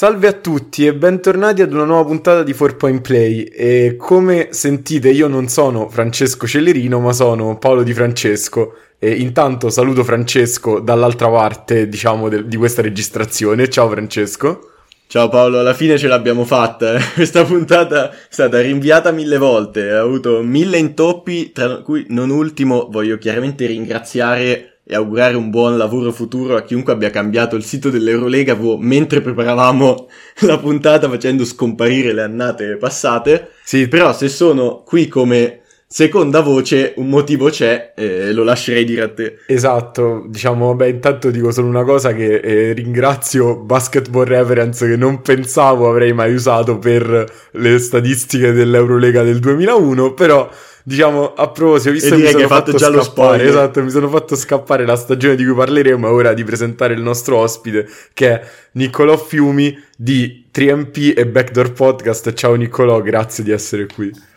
Salve a tutti e bentornati ad una nuova puntata di 4 Point Play. E come sentite, io non sono Francesco Celerino, ma sono Paolo Di Francesco. E intanto saluto Francesco dall'altra parte, diciamo, de- di questa registrazione. Ciao Francesco. Ciao Paolo, alla fine ce l'abbiamo fatta. eh. Questa puntata è stata rinviata mille volte, ha avuto mille intoppi, tra cui non ultimo voglio chiaramente ringraziare e augurare un buon lavoro futuro a chiunque abbia cambiato il sito dell'Eurolega mentre preparavamo la puntata facendo scomparire le annate passate. Sì, Però se sono qui come seconda voce, un motivo c'è e lo lascerei dire a te. Esatto, diciamo, vabbè, intanto dico solo una cosa che eh, ringrazio Basketball Reference che non pensavo avrei mai usato per le statistiche dell'Eurolega del 2001, però diciamo a proposito, visto E che mi sono che hai fatto fatto già lo scappare, spoiler. esatto, mi sono fatto scappare la stagione di cui parleremo, è ora di presentare il nostro ospite che è Niccolò Fiumi di 3MP e Backdoor Podcast. Ciao Niccolò, grazie di essere qui.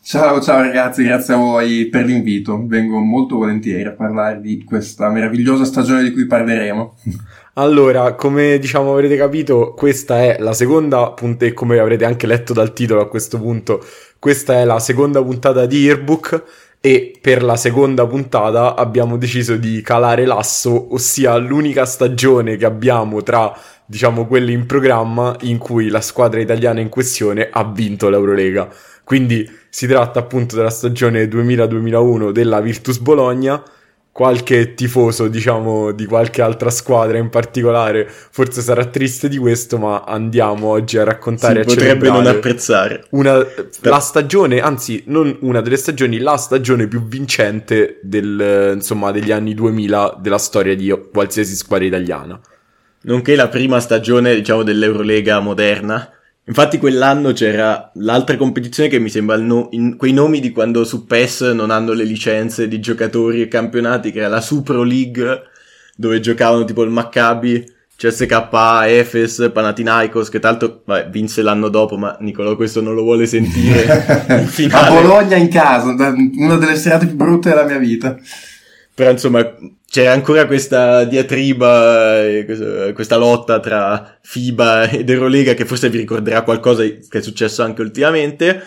Ciao, ciao ragazzi, grazie a voi per l'invito. Vengo molto volentieri a parlare di questa meravigliosa stagione di cui parleremo. Allora, come diciamo avrete capito, questa è la seconda puntata, e come avrete anche letto dal titolo a questo punto, questa è la seconda puntata di Yearbook e per la seconda puntata abbiamo deciso di calare l'asso, ossia l'unica stagione che abbiamo tra, diciamo, quelle in programma in cui la squadra italiana in questione ha vinto l'Eurolega. Quindi si tratta appunto della stagione 2000-2001 della Virtus Bologna qualche tifoso, diciamo, di qualche altra squadra in particolare, forse sarà triste di questo, ma andiamo oggi a raccontare Si a potrebbe non apprezzare. una, la stagione, anzi, non una delle stagioni, la stagione più vincente del, insomma, degli anni 2000 della storia di qualsiasi squadra italiana. nonché la prima stagione, diciamo, dell'Eurolega moderna. Infatti quell'anno c'era l'altra competizione che mi sembra no- quei nomi di quando su PES non hanno le licenze di giocatori e campionati, che era la Supro League, dove giocavano tipo il Maccabi, CSKA, Efes, Panathinaikos, che tanto vabbè, vinse l'anno dopo, ma Nicolò questo non lo vuole sentire. a. Bologna in casa, una delle serate più brutte della mia vita. Però insomma c'era ancora questa diatriba, e questa, lotta tra FIBA ed Eurolega che forse vi ricorderà qualcosa che è successo anche ultimamente.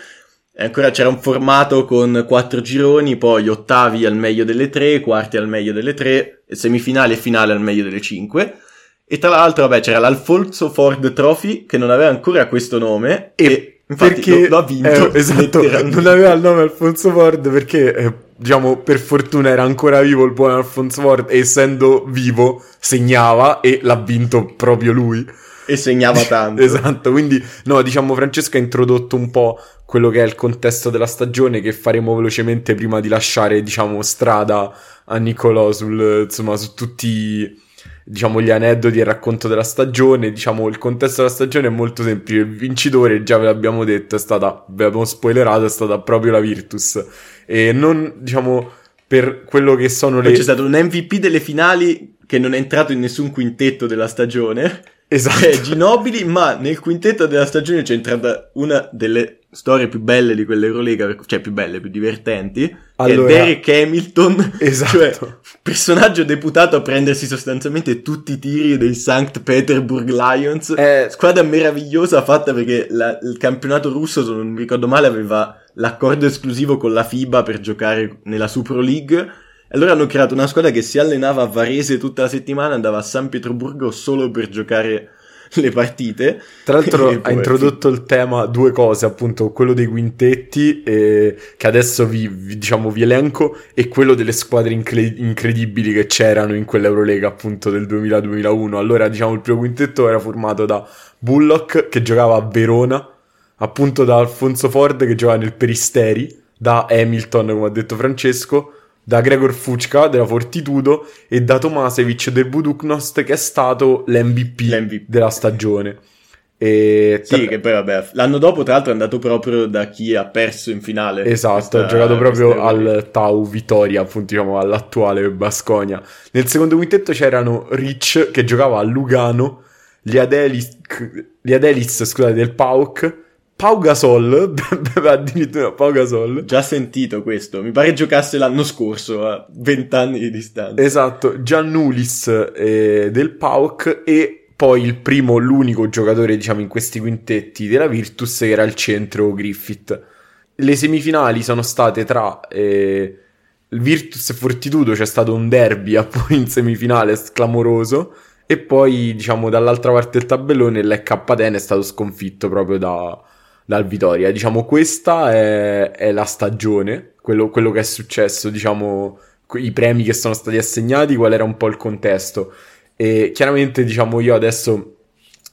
E ancora c'era un formato con quattro gironi, poi ottavi al meglio delle tre, quarti al meglio delle tre, e semifinali e finale al meglio delle cinque. E tra l'altro, vabbè, c'era l'Alfonso Ford Trophy che non aveva ancora questo nome e, infatti perché lo, lo ha vinto. eh, esatto, non aveva il nome Alfonso Ford perché eh, diciamo per fortuna era ancora vivo il buon Alfonso Ford e essendo vivo segnava e l'ha vinto proprio lui. E segnava tanto. Esatto, quindi no, diciamo Francesco ha introdotto un po' quello che è il contesto della stagione che faremo velocemente prima di lasciare, diciamo, strada a Nicolò sul, insomma, su tutti diciamo gli aneddoti e il racconto della stagione, diciamo il contesto della stagione è molto semplice, il vincitore già ve l'abbiamo detto, è stata, ve l'abbiamo spoilerato, è stata proprio la Virtus e non, diciamo, per quello che sono Poi le... c'è stato un MVP delle finali che non è entrato in nessun quintetto della stagione. Esatto. Che è Ginobili, ma nel quintetto della stagione c'è entrata una delle storie più belle di quell'Eurolega, cioè più belle, più divertenti. Allora- è Derek Hamilton. Esatto. Cioè, personaggio deputato a prendersi sostanzialmente tutti i tiri dei St. Petersburg Lions. Eh, Squadra meravigliosa fatta perché la- il campionato russo, se non mi ricordo male, aveva l'accordo esclusivo con la FIBA per giocare nella Super League. E allora hanno creato una squadra che si allenava a Varese tutta la settimana, andava a San Pietroburgo solo per giocare le partite. Tra l'altro ha poi- introdotto il tema due cose, appunto quello dei quintetti eh, che adesso vi, vi- diciamo vi elenco e quello delle squadre incre- incredibili che c'erano in quell'Eurolega appunto del 2000-2001. Allora diciamo il primo quintetto era formato da Bullock che giocava a Verona, appunto da Alfonso Ford che giocava nel Peristeri, da Hamilton come ha detto Francesco, da Gregor Fucca della Fortitudo e da Tomasevic del Buduknost che è stato l'MVP, L'MVP. della stagione. E Sì, tra- che poi vabbè, l'anno dopo tra l'altro è andato proprio da chi ha perso in finale. Esatto, ha giocato proprio al Tau Vitoria, appunto diciamo all'attuale Basconia. Nel secondo quintetto c'erano Rich che giocava a Lugano, gli Adelis, gli Adelis scusate, del PAOK, Pau Gasol, addirittura Pau Gasol, Già sentito questo, mi pare giocasse l'anno scorso a 20 anni di distanza. esatto, Giannulis eh, del PAOK e poi il primo, l'unico giocatore, diciamo, in questi quintetti della Virtus che era il centro Griffith. Le semifinali sono state tra eh, Virtus e Fortitudo, c'è stato un derby poi in semifinale clamoroso, e poi, diciamo, dall'altra parte del tabellone l'EK Atene è stato sconfitto proprio da, dal Vitoria. Diciamo, questa è, è la stagione, quello, quello, che è successo, diciamo, i premi che sono stati assegnati, qual era un po' il contesto. E chiaramente, diciamo, io adesso,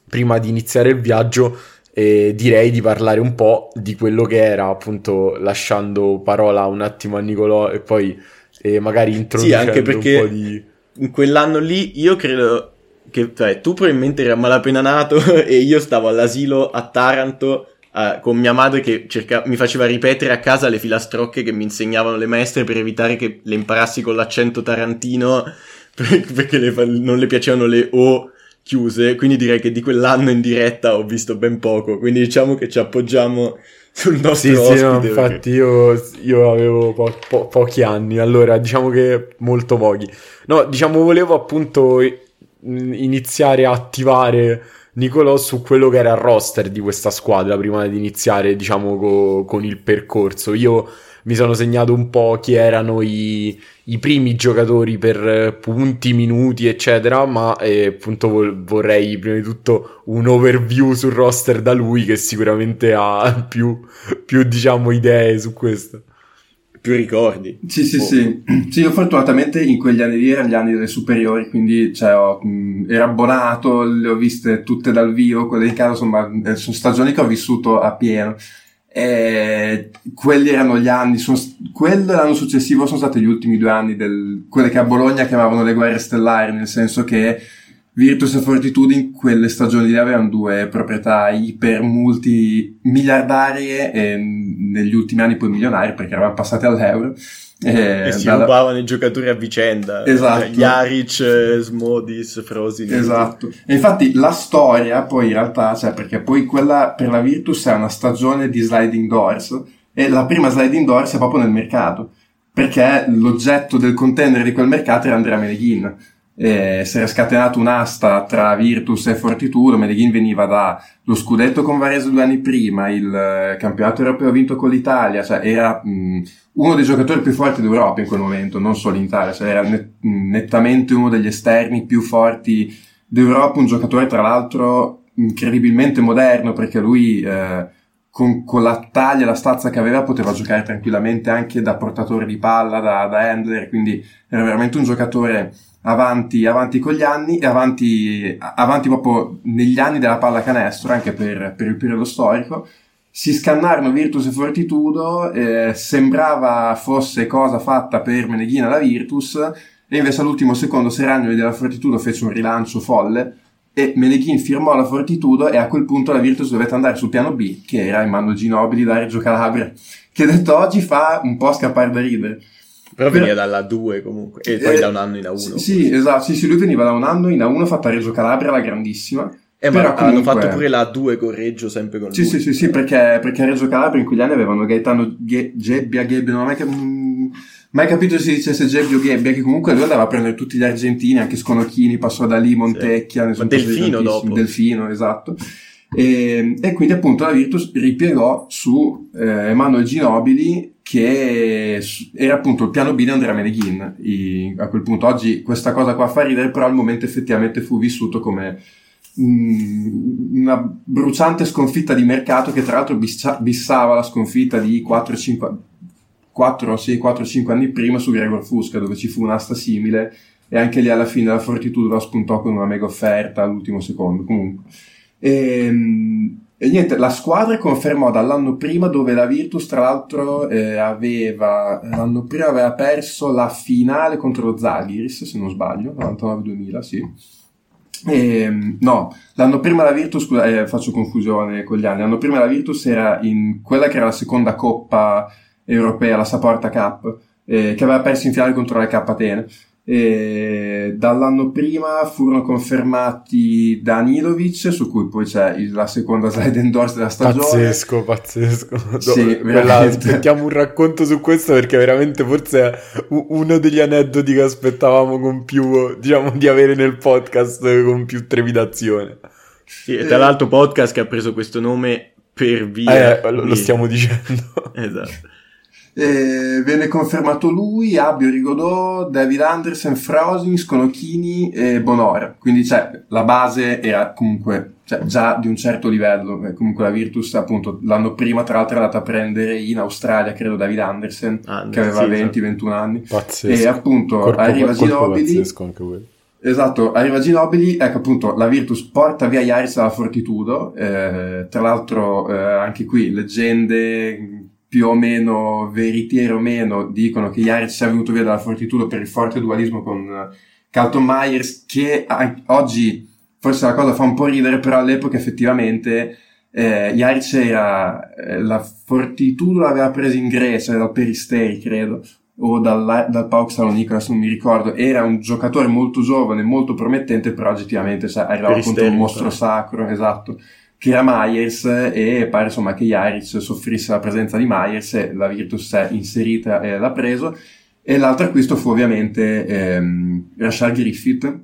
prima di iniziare il viaggio, eh, direi di parlare un po' di quello che era, appunto, lasciando parola un attimo a Nicolò e poi eh, magari introducendo sì, anche perché un po' di... In quell'anno lì io credo che cioè, tu probabilmente eri a malapena nato e io stavo all'asilo a Taranto uh, con mia madre che cerca- mi faceva ripetere a casa le filastrocche che mi insegnavano le maestre per evitare che le imparassi con l'accento tarantino perché le fa- non le piacevano le O chiuse, quindi direi che di quell'anno in diretta ho visto ben poco, quindi diciamo che ci appoggiamo sul nostro sì, ospite. Sì, no, infatti io, io avevo po- po- pochi anni, allora diciamo che molto pochi. No, diciamo volevo appunto iniziare a attivare Nicolò su quello che era il roster di questa squadra prima di iniziare, diciamo, co- con il percorso. Io mi sono segnato un po' chi erano i, i primi giocatori per punti, minuti, eccetera, ma eh, appunto vorrei prima di tutto un overview sul roster da lui che sicuramente ha più, più diciamo, idee su questo più ricordi. Sì, sì, oh. sì. Sì, io fortunatamente in quegli anni lì erano gli anni delle superiori, quindi cioè, ho, mh, ero abbonato, le ho viste tutte dal vivo, quelle in casa, insomma, eh, sono stagioni che ho vissuto a pieno. E quelli erano gli anni, sono, quello e l'anno successivo sono stati gli ultimi due anni del, quelle che a Bologna chiamavano le guerre stellari, nel senso che Virtus e Fortitude in quelle stagioni lì avevano due proprietà iper multi miliardarie e negli ultimi anni poi milionari perché eravamo passati all'euro. E, e si dalla... rubavano i giocatori a vicenda. Esatto. Jaric, Smodis, Frosin. Esatto. E infatti la storia poi in realtà, cioè perché poi quella per la Virtus è una stagione di sliding doors e la prima sliding doors è proprio nel mercato perché l'oggetto del contender di quel mercato era Andrea Meneghin eh, si era scatenato un'asta tra Virtus e Fortitudo, Medellin veniva dallo scudetto con Varese due anni prima, il eh, campionato europeo vinto con l'Italia, cioè era mh, uno dei giocatori più forti d'Europa in quel momento, non solo in Italia, cioè era net- nettamente uno degli esterni più forti d'Europa, un giocatore tra l'altro incredibilmente moderno perché lui eh, con, con, la taglia e la stazza che aveva poteva giocare tranquillamente anche da portatore di palla, da, da handler, quindi era veramente un giocatore avanti, avanti con gli anni e avanti, avanti proprio negli anni della pallacanestro, anche per, per il periodo storico. Si scannarono Virtus e Fortitudo, eh, sembrava fosse cosa fatta per Meneghina la Virtus, e invece all'ultimo secondo Seragnoli della Fortitudo fece un rilancio folle e Meneghin firmò la Fortitudo e a quel punto la Virtus dovette andare sul piano B, che era in mano Ginobili da Reggio Calabria, che detto oggi fa un po' scappare da ridere. Però veniva dalla 2 comunque, e poi eh, da un anno in A1. Sì, sì, esatto, sì, sì, lui veniva da un anno in A1 fatta a Reggio Calabria, la grandissima. Eh, ma comunque... hanno fatto pure la 2 con Reggio, sempre con sì, lui. Sì, sì, sì, perché, perché Reggio Calabria in quegli anni avevano Gaetano Ge- Gebbia, Gebbia, non ho mai, cap- mm, mai capito se si dicesse Gebbia o Gebbia, che comunque lui andava a prendere tutti gli argentini, anche Sconocchini, passò da lì, Montecchia, sì. Delfino dopo. Delfino, esatto. E, e, quindi appunto la Virtus ripiegò su eh, Emanuele Ginobili che era appunto il piano B di Andrea Meneghin I, a quel punto oggi questa cosa qua fa ridere però al momento effettivamente fu vissuto come una bruciante sconfitta di mercato che tra l'altro bissa, bissava la sconfitta di 4-5 4, sì, 4-5 anni prima su Gregor Fusca dove ci fu un'asta simile e anche lì alla fine la Fortitudo la spuntò con una mega offerta all'ultimo secondo comunque. E, ehm, e niente, la squadra confermò dall'anno prima dove la Virtus, tra l'altro, eh, aveva, l'anno prima aveva perso la finale contro lo Zaghiris, se non sbaglio, 99-2000, sì. E, ehm, no, l'anno prima la Virtus, scusa, eh, faccio confusione con gli anni, l'anno prima la Virtus era in quella che era la seconda coppa europea, la Saporta Cup, eh, che aveva perso in finale contro la K Atene. E dall'anno prima furono confermati Danilovic, su cui poi c'è la seconda slide endorse della stagione. Pazzesco, pazzesco. Sì, Quella, aspettiamo un racconto su questo perché veramente forse è uno degli aneddoti che aspettavamo con più, diciamo, di avere nel podcast con più trepidazione. Sì, e tra l'altro podcast che ha preso questo nome per via... Eh, lo, stiamo dicendo. esatto. Eh, venne confermato lui, Abio Rigodò, David Anderson, Frosin, Sconocchini e Bonora. Quindi cioè, la base era comunque cioè, già di un certo livello. Eh, comunque la Virtus, appunto, l'anno prima, tra l'altro, è andata a prendere in Australia, credo, David Anderson, Anderson che aveva sì, 20-21 anni. Pazzesco. E appunto Corpo- arriva Ginobili. pazzesco anche quello. Esatto, arriva Ginobili, ecco appunto la Virtus porta via Yaris dalla Fortitudo, eh, tra l'altro eh, anche qui leggende più o meno veritiere o meno dicono che Yaris sia venuto via dalla Fortitudo per il forte dualismo con uh, Carlton Myers che oggi forse la cosa fa un po' ridere però all'epoca effettivamente eh, Yaris era eh, la Fortitudo l'aveva presa in Grecia dal Peristeri credo o dal, dal Pauk Salonica, adesso non mi ricordo, era un giocatore molto giovane, molto promettente, però oggettivamente cioè, arrivava contro un mostro sacro, esatto, che era Myers e pare insomma che Jaric soffrisse la presenza di Myers e la Virtus è inserita e l'ha preso. E l'altro acquisto fu ovviamente ehm, Rashad Griffith,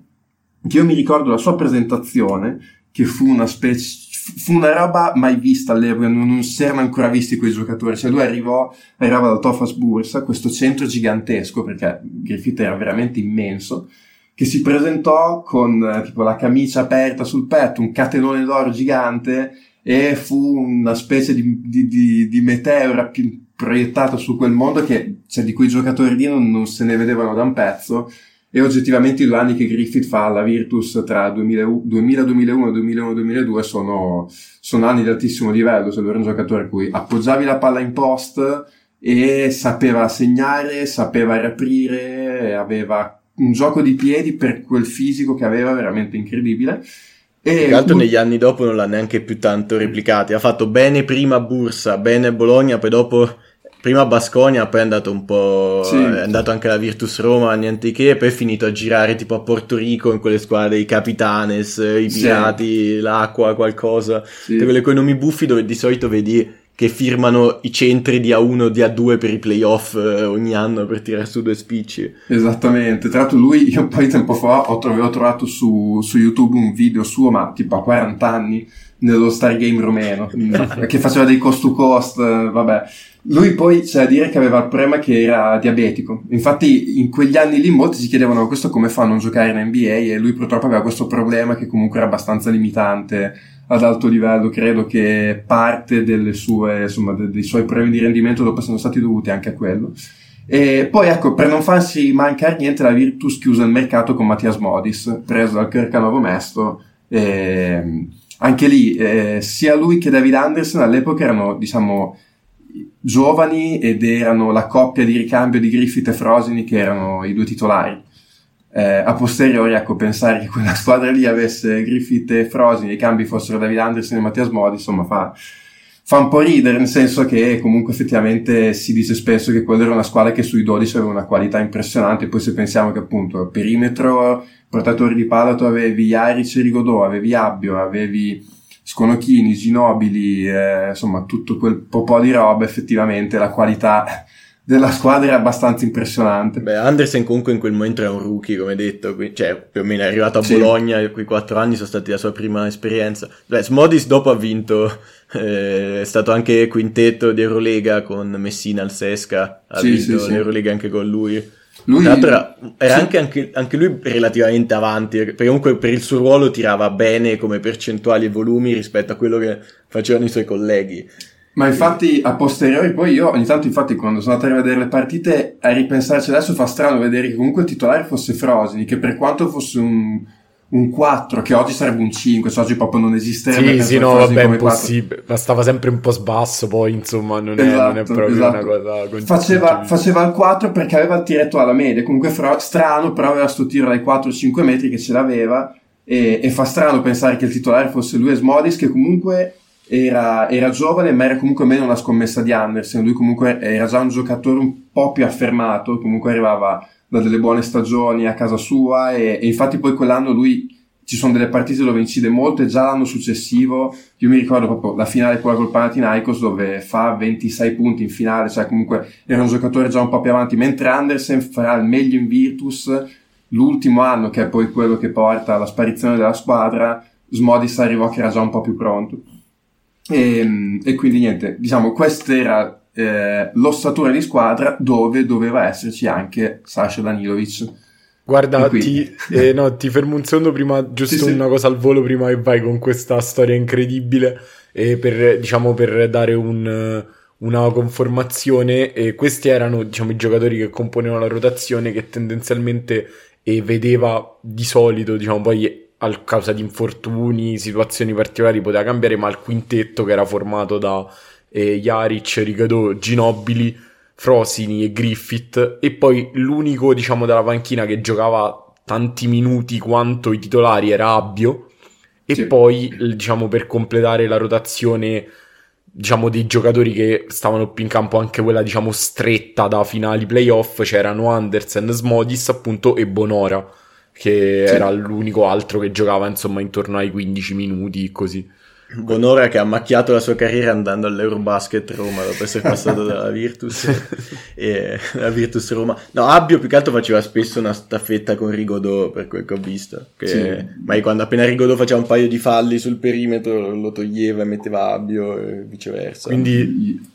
che io mi ricordo la sua presentazione, che fu una specie fu una roba mai vista all'epoca, non, non si erano ancora visti quei giocatori, cioè lui arrivò, arrivava dal Tofas Bursa, questo centro gigantesco, perché Griffith era veramente immenso, che si presentò con eh, tipo la camicia aperta sul petto, un catenone d'oro gigante, e fu una specie di, di, di, di meteora proiettato su quel mondo che, cioè, di quei giocatori lì non, non se ne vedevano da un pezzo, e oggettivamente i due anni che Griffith fa alla Virtus tra 2000, 2000 2001 e 2001 2002 sono, sono anni di altissimo livello, se lui era un giocatore a cui appoggiavi la palla in post e sapeva segnare, sapeva riaprire, aveva un gioco di piedi per quel fisico che aveva veramente incredibile. E tra l'altro negli anni dopo non l'ha neanche più tanto replicato, ha fatto bene prima Bursa, bene Bologna, poi dopo prima Basconia, poi è andato un po'. Sì. È andato anche alla Virtus Roma, niente che, e poi è finito a girare tipo a Porto Rico in quelle squadre, i Capitanes, i Pirati, sì. l'Acqua, qualcosa. Sì. Quelle coi nomi buffi dove di solito vedi che firmano i centri di A1 o di A2 per i playoff eh, ogni anno per tirare su due spicci. Esattamente, tra l'altro lui, io un po' di tempo fa ho, avevo trovato su, su YouTube un video suo, ma tipo a 40 anni, nello Stargame romeno, che faceva dei cost to cost, vabbè. Lui poi c'è da dire che aveva il problema che era diabetico. Infatti, in quegli anni lì molti si chiedevano questo come fa a non giocare in NBA e lui purtroppo aveva questo problema che comunque era abbastanza limitante ad alto livello. Credo che parte sue, insomma, dei suoi problemi di rendimento dopo sono stati dovuti anche a quello. E poi ecco, per non farsi mancare niente, la Virtus chiuse il mercato con Mattias Modis, preso dal Kirkanovo Mesto. E anche lì, eh, sia lui che David Anderson all'epoca erano, diciamo, giovani ed erano la coppia di ricambio di Griffith e Frosini che erano i due titolari. Eh, a posteriori, ecco, pensare che quella squadra lì avesse Griffith e Frosini e i cambi fossero David Anderson e Mattias Modi, insomma, fa, fa un po' ridere, nel senso che comunque effettivamente si dice spesso che quella era una squadra che sui 12 aveva una qualità impressionante, poi se pensiamo che appunto perimetro, portatori di palla tu avevi Jaric e Rigodò, avevi Abbio, avevi Sconocchini, Ginobili, eh, insomma tutto quel po' di roba, effettivamente la qualità della squadra è abbastanza impressionante. Beh, Andersen comunque in quel momento è un rookie, come detto, cioè più o meno è arrivato a Sì. Bologna, quei quattro anni sono stati la sua prima esperienza. Beh, Smodis dopo ha vinto, eh, è stato anche quintetto di Eurolega con Messina al Sesca, ha Sì, vinto sì, l'Eurolega anche con lui. Lui, Tra l'altro era, anche, anche- anche lui relativamente avanti, perché comunque per il suo ruolo tirava bene come percentuali e volumi rispetto a quello che facevano i suoi colleghi. Ma infatti a posteriori poi io ogni tanto infatti quando sono andato a rivedere le partite a ripensarci adesso fa strano vedere che comunque il titolare fosse Frosini che per quanto fosse un, un 4 che oggi sarebbe un 5 cioè oggi proprio non esisterebbe Sì, sì, no, Frosini vabbè, 4. impossibile. Ma stava sempre un po' sbasso, poi, insomma, non è, non è Esatto, proprio esatto. una cosa Faceva, faceva il 4 perché aveva il tiretto alla media, comunque fra- strano, però aveva sto tiro dai 4-5 metri che ce l'aveva e, e fa strano pensare che il titolare fosse lui e Smodis che comunque era, era, giovane, ma era comunque meno una scommessa di Andersen. Lui comunque era già un giocatore un po' più affermato, comunque arrivava da delle buone stagioni a casa sua e, e infatti poi quell'anno lui ci sono delle partite dove incide molto e già l'anno successivo io mi ricordo proprio la finale quella col Panathinaikos dove fa 26 punti in finale cioè comunque era un giocatore già un po' più avanti mentre Andersen farà il meglio in Virtus l'ultimo anno che è poi quello che porta alla sparizione della squadra Smodis arrivò che era già un po' più pronto e, e quindi niente diciamo questa era eh, l'ossatura di squadra dove doveva esserci anche Sasha Danilovic Guarda, ti, eh, no, ti, fermo un secondo prima, giusto sì, una sì. cosa al volo prima che vai con questa storia incredibile, eh, per, diciamo, per dare un, una conformazione. Eh, questi erano diciamo, i giocatori che componevano la rotazione che tendenzialmente vedeva di solito, diciamo, poi a causa di infortuni, situazioni particolari poteva cambiare, ma il quintetto che era formato da eh, Jaric, Rigaudot, Ginobili Frosini e Griffith e poi l'unico diciamo della panchina che giocava tanti minuti quanto i titolari era Abbio e sì. poi diciamo per completare la rotazione diciamo dei giocatori che stavano più in campo anche quella diciamo stretta da finali playoff c'erano Andersen, Smodis appunto e Bonora che sì. era l'unico altro che giocava insomma intorno ai 15 minuti così Bonora che ha macchiato la sua carriera andando all'Eurobasket Roma dopo essere passato dalla Virtus e la Virtus Roma. No, Abbio più che altro faceva spesso una staffetta con Rigodò per quel che ho visto. Che sì. Ma quando appena Rigodò faceva un paio di falli sul perimetro lo toglieva e metteva Abbio e viceversa. Quindi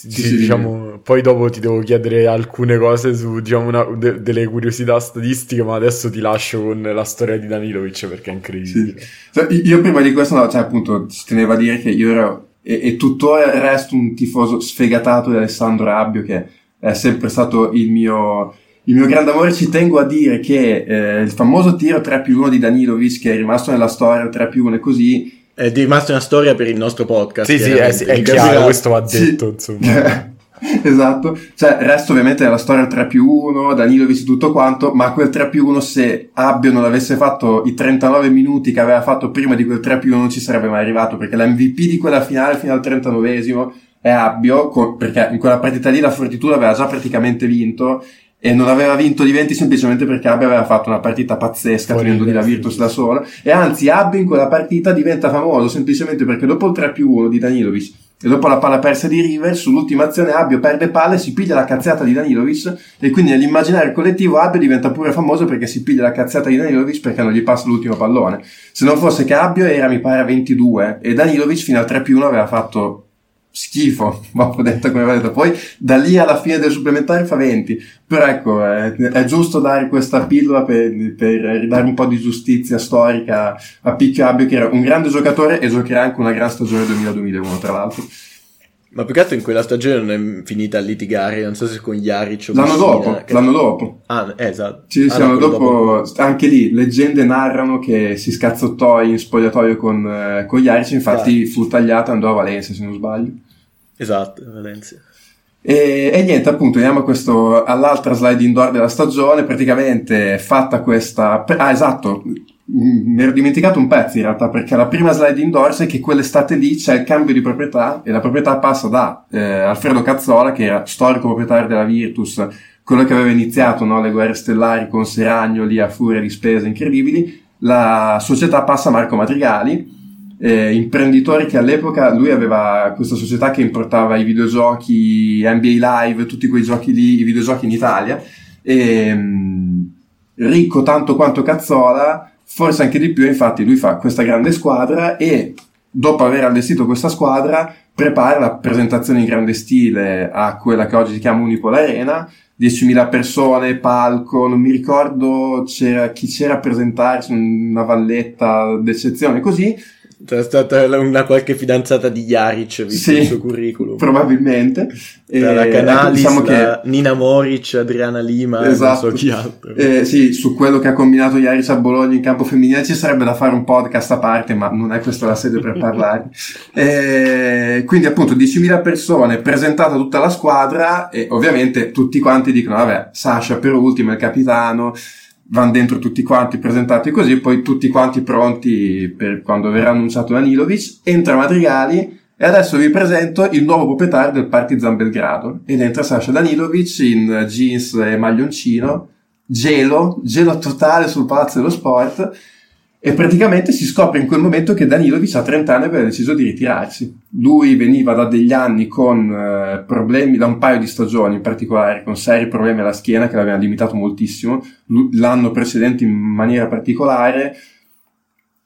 sì, sì, diciamo, poi dopo ti devo chiedere alcune cose su diciamo, una, de, delle curiosità statistiche, ma adesso ti lascio con la storia di Danilovic perché è incredibile. Sì. Io prima di questo, no, cioè appunto, ci tenevo a dire che io ero e, e tuttora resto un tifoso sfegatato di Alessandro Abbio, che è sempre stato il mio, il mio grande amore. Ci tengo a dire che eh, il famoso tiro 3 più 1 di Danilovic, che è rimasto nella storia 3 più 1 e così, è rimasto una storia per il nostro podcast. Sì, sì, è, è chiaro, questo va detto, sì. insomma. esatto, cioè resto ovviamente della storia 3 più 1, Danilovic tutto quanto, ma quel 3 più 1 se Abbio non avesse fatto i 39 minuti che aveva fatto prima di quel 3 più 1 non ci sarebbe mai arrivato, perché l'MVP di quella finale fino al 39esimo è Abbio, perché in quella partita lì la Fortitudo aveva già praticamente vinto e non aveva vinto di 20 semplicemente perché Abbe aveva fatto una partita pazzesca tenendo di la Virtus da sola. E anzi Abbe in quella partita diventa famoso semplicemente perché dopo il 3 più 1 di Danilovic e dopo la palla persa di River sull'ultima azione Abbio perde palle si piglia la cazzata di Danilovic e quindi nell'immaginario collettivo Abbio diventa pure famoso perché si piglia la cazzata di Danilovic perché non gli passa l'ultimo pallone. Se non fosse che Abbio era mi pare a 22 e Danilovic fino al 3 più 1 aveva fatto schifo, ma ho detto come detto. Poi da lì alla fine del supplementare fa 20. Però ecco, è, è giusto dare questa pillola per, per, ridare un po' di giustizia storica a Picchio Abbio, che era un grande giocatore e giocherà anche una gran stagione 2000-2001, tra l'altro. Ma più che altro in quella stagione non è finita a litigare, non so se con Jaric o L'anno Messina, dopo, che... l'anno dopo. Ah, eh, esatto. Sì, ah, sì, l'anno dopo, dopo, anche lì, leggende narrano che si scazzottò in spogliatoio con, eh, con Jaric, infatti esatto. fu tagliata e andò a Valencia, se non sbaglio. Esatto, Valencia. E, e, niente, appunto, andiamo questo, all'altra slide indoor della stagione. Praticamente fatta questa. Ah, esatto, mi ero dimenticato un pezzo in realtà, perché la prima slide indoor è che quell'estate lì c'è il cambio di proprietà e la proprietà passa da eh, Alfredo Cazzola, che era storico proprietario della Virtus, quello che aveva iniziato no, le guerre stellari con Seragnoli a furia di spese incredibili. La società passa a Marco Madrigali eh, imprenditori che all'epoca lui aveva questa società che importava i videogiochi NBA Live, tutti quei giochi lì, i videogiochi in Italia, e, mh, ricco tanto quanto Cazzola, forse anche di più, infatti lui fa questa grande squadra e dopo aver allestito questa squadra prepara la presentazione in grande stile a quella che oggi si chiama Unipol Arena, 10.000 persone, palco, non mi ricordo c'era, chi c'era a presentarsi, una valletta d'eccezione, così, c'è stata una qualche fidanzata di Jaric, visto sì, il suo curriculum. Probabilmente. Tra la Canalis, diciamo la che... Nina Moric, Adriana Lima esatto. non so chi altro. Eh, sì, su quello che ha combinato Jaric a Bologna in campo femminile ci sarebbe da fare un podcast a parte, ma non è questa la sede per parlare. Eh, quindi appunto 10.000 persone, presentata tutta la squadra e ovviamente tutti quanti dicono, vabbè, Sasha per ultimo è il capitano, vanno dentro tutti quanti presentati così, poi tutti quanti pronti per quando verrà annunciato Danilovic, entra Madrigali e adesso vi presento il nuovo proprietario del Partizan Belgrado. Ed entra Sasha Danilovic in jeans e maglioncino, gelo, gelo totale sul Palazzo dello Sport e praticamente si scopre in quel momento che Danilovic a 30 anni aveva deciso di ritirarsi. Lui veniva da degli anni con eh, problemi, da un paio di stagioni in particolare, con seri problemi alla schiena che l'avevano limitato moltissimo, l'anno precedente in maniera particolare.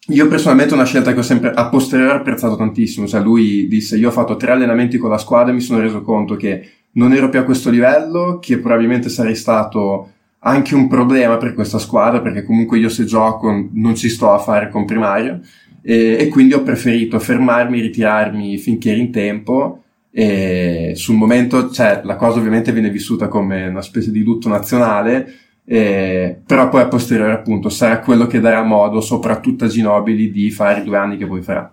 Io personalmente è una scelta che ho sempre a posteriore apprezzato tantissimo, cioè lui disse io ho fatto tre allenamenti con la squadra e mi sono reso conto che non ero più a questo livello, che probabilmente sarei stato anche un problema per questa squadra perché comunque io se gioco non ci sto a fare con primario e, e quindi ho preferito fermarmi, ritirarmi finché ero in tempo e sul momento cioè, la cosa ovviamente viene vissuta come una specie di lutto nazionale eh, però poi a posteriore appunto sarà quello che darà modo soprattutto a Ginobili di fare i due anni che poi farà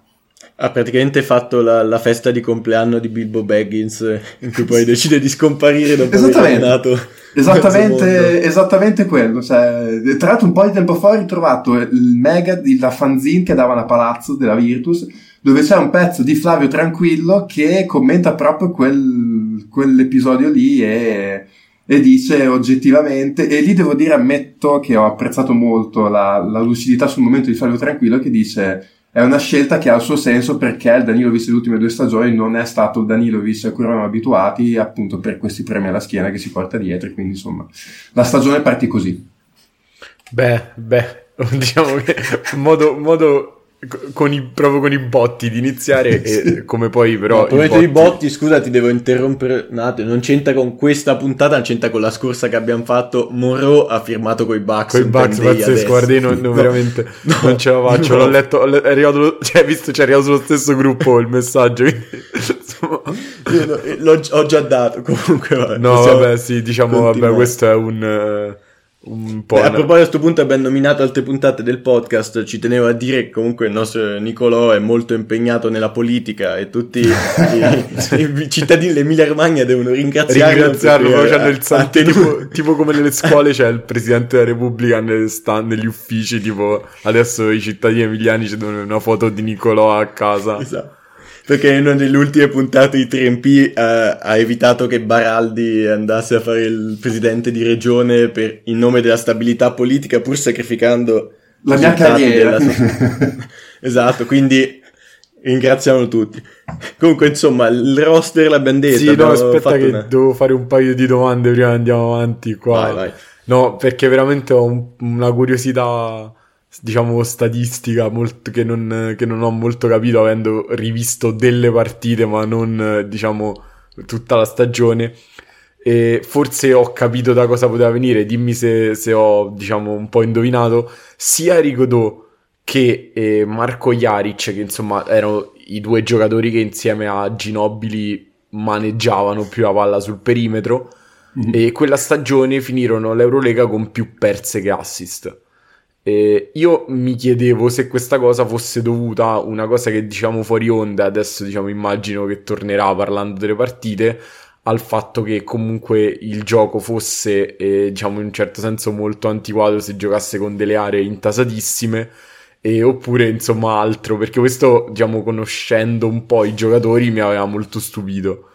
ha praticamente fatto la, la, festa di compleanno di Bilbo Baggins in cui poi decide di scomparire dopo aver nato esattamente, esattamente quello cioè, tra l'altro un po' di tempo fa ho ritrovato il mega la fanzine che davano a Palazzo della Virtus dove c'è un pezzo di Flavio Tranquillo che commenta proprio quel, quell'episodio lì e, e, dice oggettivamente e lì devo dire ammetto che ho apprezzato molto la, la lucidità sul momento di Flavio Tranquillo che dice è una scelta che ha il suo senso perché il Danilovic delle ultime due stagioni non è stato il Danilovic a cui eravamo abituati appunto per questi premi alla schiena che si porta dietro quindi insomma la stagione partì così. Beh beh diciamo che modo, modo con i, proprio con i botti di iniziare e come poi però... No, i botti... i botti, scusa ti devo interrompere un attimo, non c'entra con questa puntata, non c'entra con la scorsa che abbiamo fatto, Monroe ha firmato con i Bucks. Con i Bucks, pazzesco, guarda, io non, no, veramente no, non ce la faccio, l'ho letto, è arrivato, cioè visto, c'è arrivato sullo stesso gruppo il messaggio, io l'ho, ho già dato, comunque vabbè, No, vabbè, sì, diciamo, vabbè, questo è un... Uh, un po'. Beh, a proposito, a questo punto abbiamo nominato altre puntate del podcast. Ci tenevo a dire che comunque il nostro Nicolò è molto impegnato nella politica e tutti i, i, cittadini dell'Emilia Romagna devono ringraziarlo. Ringraziarlo facendo il santo. Tipo, tipo, come nelle scuole c'è il presidente della Repubblica nelle sta, negli uffici. Tipo adesso i cittadini emiliani ci danno una foto di Nicolò a casa. Esatto perché in una delle ultime puntate di 3MP uh, eh, ha evitato che Baraldi andasse a fare il presidente di regione per, in nome della stabilità politica, pur sacrificando la mia carriera. Della... esatto, quindi ringraziamo tutti. Comunque, insomma, il roster l'abbiamo detto. Sì, no, aspetta che una... devo fare un paio di domande prima andiamo avanti qua. Vai, vai. No, perché veramente ho un, una curiosità diciamo statistica molto, che, non, che non ho molto capito avendo rivisto delle partite ma non diciamo tutta la stagione. E forse ho capito da cosa poteva venire. Dimmi se, se ho diciamo un po' indovinato. Sia Rigodò che eh, Marco Jaric che insomma erano i due giocatori che insieme a Ginobili maneggiavano più la palla sul perimetro. Mm-hmm. e quella stagione finirono l'Eurolega con più perse che assist e io mi chiedevo se questa cosa fosse dovuta a una cosa che diciamo fuori onda, adesso diciamo immagino che tornerà parlando delle partite, al fatto che comunque il gioco fosse eh, diciamo in un certo senso molto antiquato se giocasse con delle aree intasatissime e, oppure insomma altro, perché questo diciamo conoscendo un po' i giocatori mi aveva molto stupito.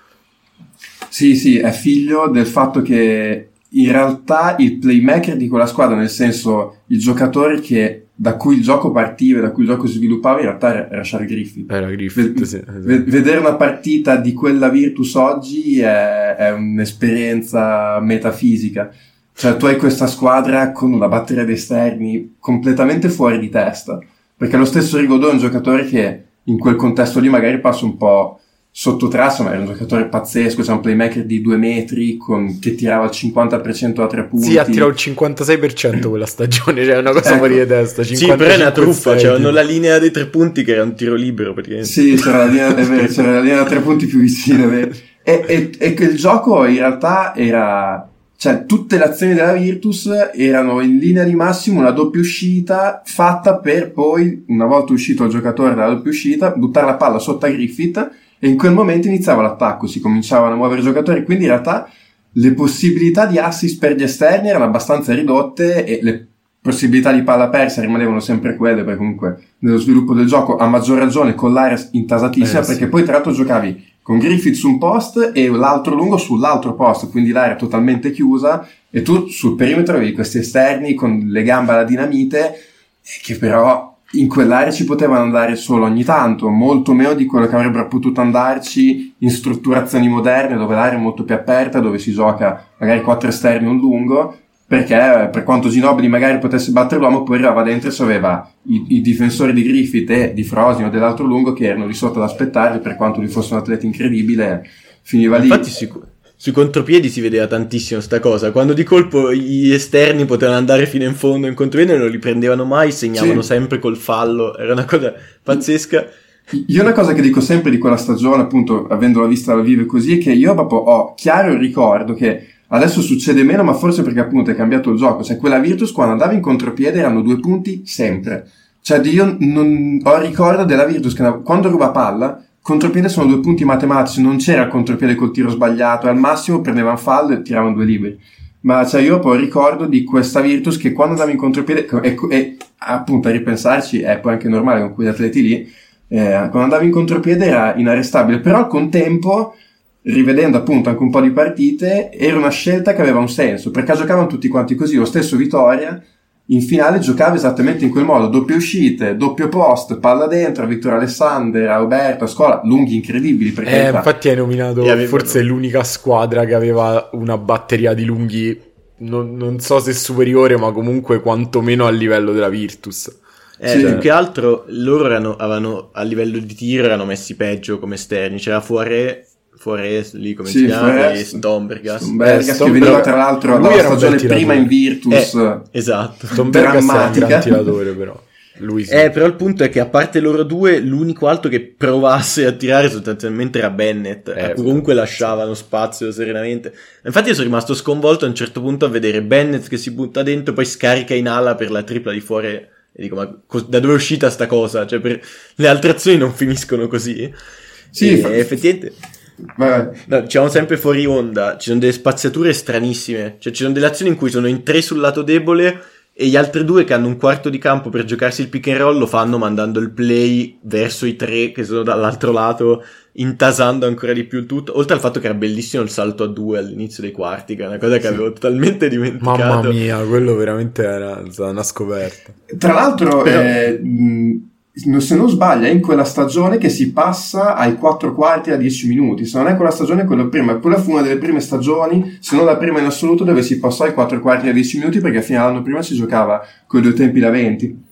Sì, sì, è figlio del fatto che in realtà il playmaker di quella squadra, nel senso il giocatore che, da cui il gioco partiva, da cui il gioco si sviluppava, in realtà era Charles Griffith. Era Griffith, v- sì, esatto. v- vedere una partita di quella Virtus oggi è, è un'esperienza metafisica. Cioè, tu hai questa squadra con una batteria di esterni completamente fuori di testa. Perché lo stesso Rigodò è un giocatore che in quel contesto lì magari passa un po' sotto traccia, ma era un giocatore pazzesco, c'è un playmaker di due metri con, che tirava il 50% a tre punti. Sì, ha tirato il 56% quella stagione, cioè una cosa ecco. fuori di testa. Sì, però è una truffa, c'erano la linea dei tre punti che era un tiro libero praticamente. Sì, c'era la linea, vero, c'era la linea da tre punti più vicina. E, e, e il gioco in realtà era... Cioè, tutte le azioni della Virtus erano in linea di massimo una doppia uscita fatta per poi, una volta uscito il giocatore dalla doppia uscita, buttare la palla sotto a Griffith e in quel momento iniziava l'attacco, si cominciavano a muovere i giocatori, quindi in realtà le possibilità di assist per gli esterni erano abbastanza ridotte e le possibilità di palla persa rimanevano sempre quelle, perché comunque nello sviluppo del gioco, a maggior ragione con l'area intasatissima, eh, perché sì. poi tra l'altro giocavi con Griffith su un post e l'altro lungo sull'altro post, quindi l'area totalmente chiusa e tu sul perimetro avevi questi esterni con le gambe alla dinamite che però in quell'area ci potevano andare solo ogni tanto, molto meno di quello che avrebbero potuto andarci in strutturazioni moderne dove l'area è molto più aperta, dove si gioca magari quattro esterni un lungo, perché per quanto Ginobili magari potesse battere l'uomo, poi arrivava dentro e aveva i, i, difensori di Griffith e di Frosino dell'altro lungo che erano lì sotto ad aspettarli, per quanto lui fosse un atleta incredibile, finiva lì. Infatti sicuro sui contropiedi si vedeva tantissimo sta cosa. Quando di colpo gli esterni potevano andare fino in fondo in contropiedi non li prendevano mai, segnavano sì. sempre col fallo. Era una cosa pazzesca. Io una cosa che dico sempre di quella stagione, appunto, avendola vista dal vivo così, è che io proprio ho chiaro il ricordo che adesso succede meno, ma forse perché appunto è cambiato il gioco. Cioè, quella Virtus quando andava in contropiede erano due punti sempre. Cioè, io non ho ricordo della Virtus che quando ruba palla contropiede sono due punti matematici, non c'era contropiede col tiro sbagliato, al massimo prendevano fallo e tiravano due liberi. Ma cioè, io poi ricordo di questa Virtus che quando andavo in contropiede, e, e appunto a ripensarci è poi anche normale con quegli atleti lì, eh, quando andavo in contropiede era inarrestabile, però al contempo, rivedendo appunto anche un po' di partite, era una scelta che aveva un senso, perché giocavano tutti quanti così, lo stesso Vittoria, in finale giocava esattamente in quel modo, doppie uscite, doppio post, palla dentro, Vittorio Alessander, Alberto, Scuola, lunghi incredibili. Perché eh, infatti hai nominato avevano... forse l'unica squadra che aveva una batteria di lunghi, non, non, so se superiore, ma comunque quantomeno a livello della Virtus. Eh, sì. Più che altro loro erano, avevano, a livello di tiro erano messi peggio come esterni, c'era Fuore Forest lì come sì, si chiama Forest, Stombergas Stombergas eh, che veniva tra l'altro dalla stagione prima in Virtus eh, esatto Stombergas è un gran tiratore però lui sì. Eh, però il punto è che a parte loro due, l'unico altro che provasse a tirare sostanzialmente era Bennett. Eh, comunque lasciavano spazio serenamente. Infatti, io sono rimasto sconvolto a un certo punto a vedere Bennett che si butta dentro, poi scarica in ala per la tripla di fuori. E dico, ma da dove è uscita sta cosa? Cioè, per... le altre azioni non finiscono così. Sì, e, fa... effettivamente. No, diciamo sempre fuori onda, ci sono delle spaziature stranissime, cioè ci sono delle azioni in cui sono in tre sul lato debole e gli altri due che hanno un quarto di campo per giocarsi il pick and roll lo fanno mandando il play verso i tre che sono dall'altro lato, intasando ancora di più il tutto, oltre al fatto che era bellissimo il salto a due all'inizio dei quarti, che è una cosa che sì. avevo totalmente dimenticato. Mamma mia, quello veramente era una scoperta. Tra l'altro... Però... Eh, se non sbaglio, è in quella stagione che si passa ai 4 quarti a 10 minuti. Se non è quella stagione, è quella prima. Quella fu una delle prime stagioni, se non la prima in assoluto, dove si passò ai 4 quarti a 10 minuti perché fino all'anno prima si giocava con i due tempi da 20.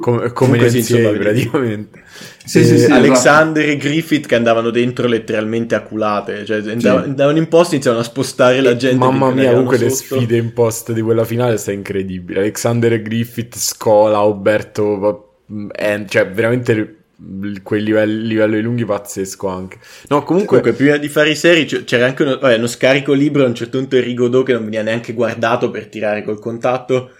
Come, come in NCAA praticamente. Sì, sì, sì, Alexander esatto. e Griffith che andavano dentro letteralmente a culate, cioè andavano in posto e iniziavano a spostare la gente. Mamma mia, comunque sotto. le sfide in post di quella finale sono incredibili. Alexander e Griffith, Scola, Alberto è cioè, veramente quei livelli, livelli lunghi pazzesco anche. No, comunque... comunque prima di fare i seri c'era anche uno, vabbè, uno scarico libero a un certo punto Rigodò che non veniva neanche guardato per tirare col contatto.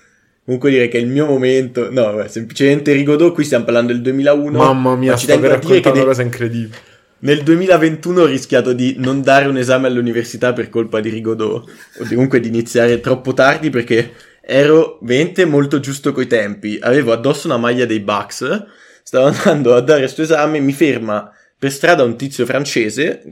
Comunque direi che è il mio momento, no, beh, semplicemente Rigodò, qui stiamo parlando del 2001. Mamma mia, sto per raccontare una cosa incredibile. Nel 2021 ho rischiato di non dare un esame all'università per colpa di Rigodò, o comunque di iniziare troppo tardi perché ero veramente molto giusto coi tempi. Avevo addosso una maglia dei Bucks, stavo andando a dare questo esame, mi ferma per strada un tizio francese,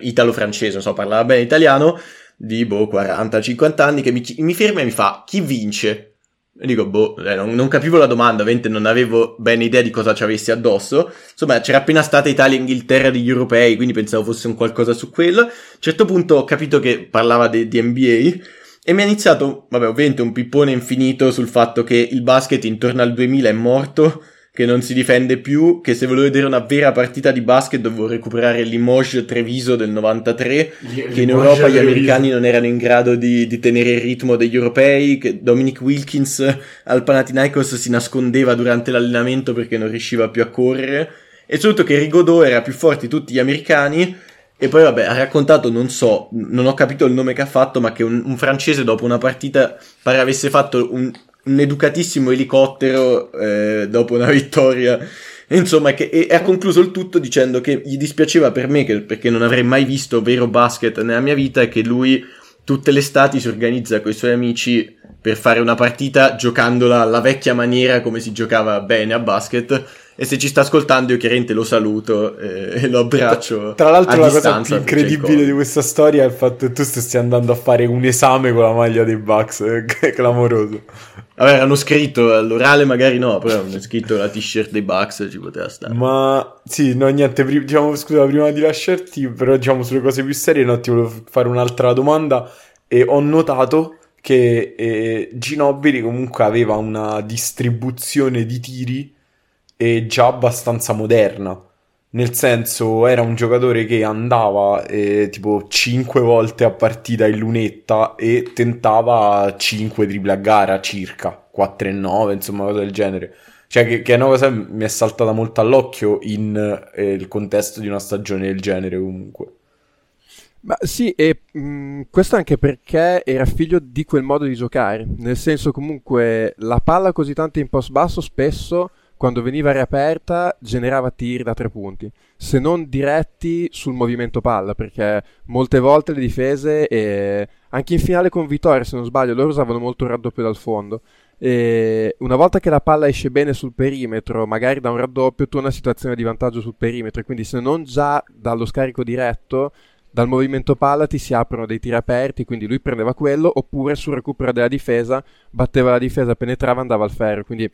italo-francese, non so, parlava bene italiano, di boh, 40-50 anni, che mi, mi, ferma e mi fa, chi vince? E dico, boh, eh, non, non, capivo la domanda, ovviamente non avevo bene idea di cosa ci avessi addosso. Insomma, c'era appena stata Italia e Inghilterra degli europei, quindi pensavo fosse un qualcosa su quello. A un certo punto ho capito che parlava di NBA e mi ha iniziato, vabbè, ovviamente un pippone infinito sul fatto che il basket intorno al 2000 è morto, che non si difende più, che se volevo vedere una vera partita di basket dovevo recuperare Limoges Treviso del 93, che in Europa gli americani non erano in grado di, di, tenere il ritmo degli europei, che Dominic Wilkins al Panathinaikos si nascondeva durante l'allenamento perché non riusciva più a correre, e soprattutto che Rigodò era più forte di tutti gli americani, e poi vabbè, ha raccontato, non so, non ho capito il nome che ha fatto, ma che un, un francese dopo una partita pare avesse fatto un, un educatissimo elicottero eh, dopo una vittoria. Insomma, che, e, e, ha concluso il tutto dicendo che gli dispiaceva per me, che, perché non avrei mai visto vero basket nella mia vita, e che lui tutte le estati si organizza con i suoi amici per fare una partita giocandola alla vecchia maniera come si giocava bene a basket e se ci sta ascoltando io chiaramente lo saluto eh, e lo abbraccio. Tra l'altro la cosa più incredibile di questa storia è il fatto che tu stessi andando a fare un esame con la maglia dei Bucks, è clamoroso. Vabbè, hanno scritto all'orale magari no, però hanno scritto la t-shirt dei Bucks, ci poteva stare. Ma sì, no niente, diciamo scusa, prima di lasciarti, però diciamo sulle cose più serie, no, ti volevo fare un'altra domanda e ho notato che eh, Ginobili comunque aveva una distribuzione di tiri e già abbastanza moderna. Nel senso, era un giocatore che andava eh, tipo 5 volte a partita in lunetta e tentava 5 triple a gara circa, 4 e 9, insomma, cosa del genere. Cioè, che, che è una cosa che mi è saltata molto all'occhio in eh, il contesto di una stagione del genere, comunque. Ma sì, e mh, mm, questo anche perché era figlio di quel modo di giocare. Nel senso, comunque, la palla così tanto in post basso spesso quando veniva riaperta generava tir da tre punti, se non diretti sul movimento palla, perché molte volte le difese, e anche in finale con Vittoria, se non sbaglio, loro usavano molto il raddoppio dal fondo. E una volta che la palla esce bene sul perimetro, magari da un raddoppio, tu hai una situazione di vantaggio sul perimetro, quindi se non già dallo scarico diretto, dal movimento palla ti si aprono dei tiri aperti, quindi lui prendeva quello, oppure sul recupero della difesa, batteva la difesa, penetrava, andava al ferro, quindi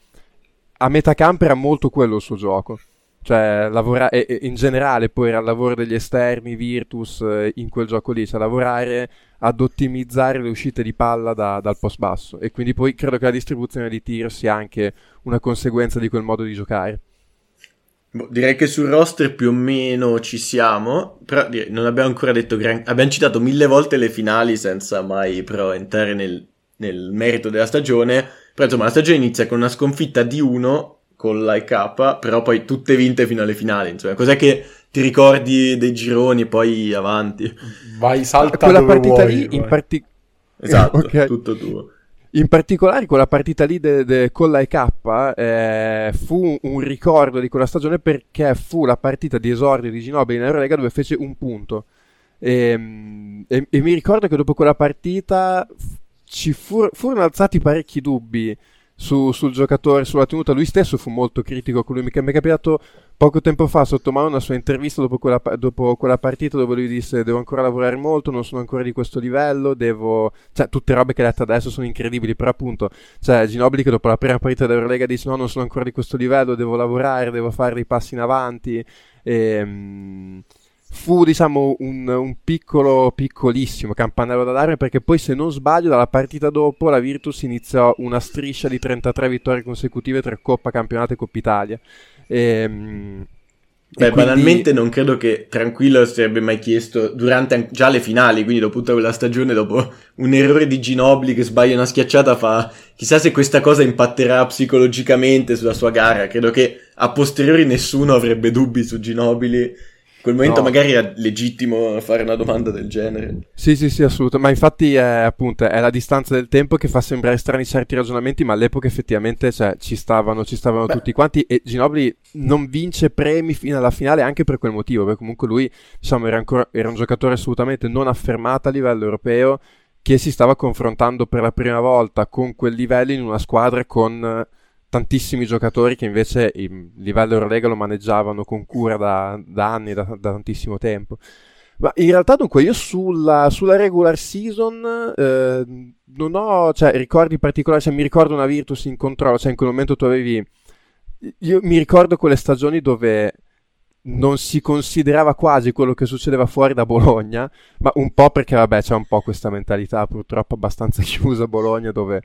a metà campo era molto quello il suo gioco. Cioè, lavorare, e, in generale poi era il lavoro degli esterni, Virtus, eh, in quel gioco lì, cioè lavorare ad ottimizzare le uscite di palla da, dal post basso. E quindi poi credo che la distribuzione di tiro sia anche una conseguenza di quel modo di giocare. Boh, direi che sul roster più o meno ci siamo, però non abbiamo ancora detto gran... Abbiamo citato mille volte le finali senza mai però entrare nel, nel merito della stagione. Però insomma la stagione inizia con una sconfitta di uno con l'IK, però poi tutte vinte fino alle finali. Insomma, cos'è che ti ricordi dei gironi e poi avanti? Vai, salta Quella partita vuoi, lì vai. in particolare... Esatto, okay. tutto tuo. In particolare quella partita lì de, de, con l'IK eh, fu un ricordo di quella stagione perché fu la partita di esordio di Ginobili in Eurolega dove fece un punto. E, ehm, e, e mi ricordo che dopo quella partita ci fur- furono alzati parecchi dubbi su, sul giocatore, sulla tenuta. Lui stesso fu molto critico con lui. Mi, mi è capitato poco tempo fa sotto mano una sua intervista dopo quella, dopo quella, partita dove lui disse devo ancora lavorare molto, non sono ancora di questo livello, devo... Cioè, tutte robe che ha detto adesso sono incredibili, però appunto, cioè, Ginobili che dopo la prima partita dell'Eurolega dice no, non sono ancora di questo livello, devo lavorare, devo fare dei passi in avanti. E, ehm, fu diciamo un, un, piccolo piccolissimo campanello d'allarme perché poi se non sbaglio dalla partita dopo la Virtus iniziò una striscia di 33 vittorie consecutive tra Coppa Campionato e Coppa Italia ehm, e, Beh, quindi... banalmente non credo che Tranquillo si sarebbe mai chiesto durante già le finali, quindi dopo tutta quella stagione, dopo un errore di Ginobili che sbaglia una schiacciata, fa chissà se questa cosa impatterà psicologicamente sulla sua gara. Credo che a posteriori nessuno avrebbe dubbi su Ginobili in quel momento no. magari è legittimo fare una domanda del genere. Sì, sì, sì, assolutamente. Ma infatti è appunto è la distanza del tempo che fa sembrare strani certi ragionamenti, ma all'epoca effettivamente cioè, ci stavano, ci stavano tutti quanti e Ginobili non vince premi fino alla finale anche per quel motivo, perché comunque lui diciamo, era, ancora, era un giocatore assolutamente non affermato a livello europeo che si stava confrontando per la prima volta con quel livello in una squadra con tantissimi giocatori che invece il livello Eurolega lo maneggiavano con cura da, da anni, da, da, tantissimo tempo. Ma in realtà dunque io sulla, sulla regular season eh, non ho cioè, ricordi particolari, cioè, mi ricordo una Virtus in controllo, cioè in quel momento tu avevi... Io mi ricordo quelle stagioni dove non si considerava quasi quello che succedeva fuori da Bologna, ma un po' perché vabbè c'è un po' questa mentalità purtroppo abbastanza chiusa a Bologna dove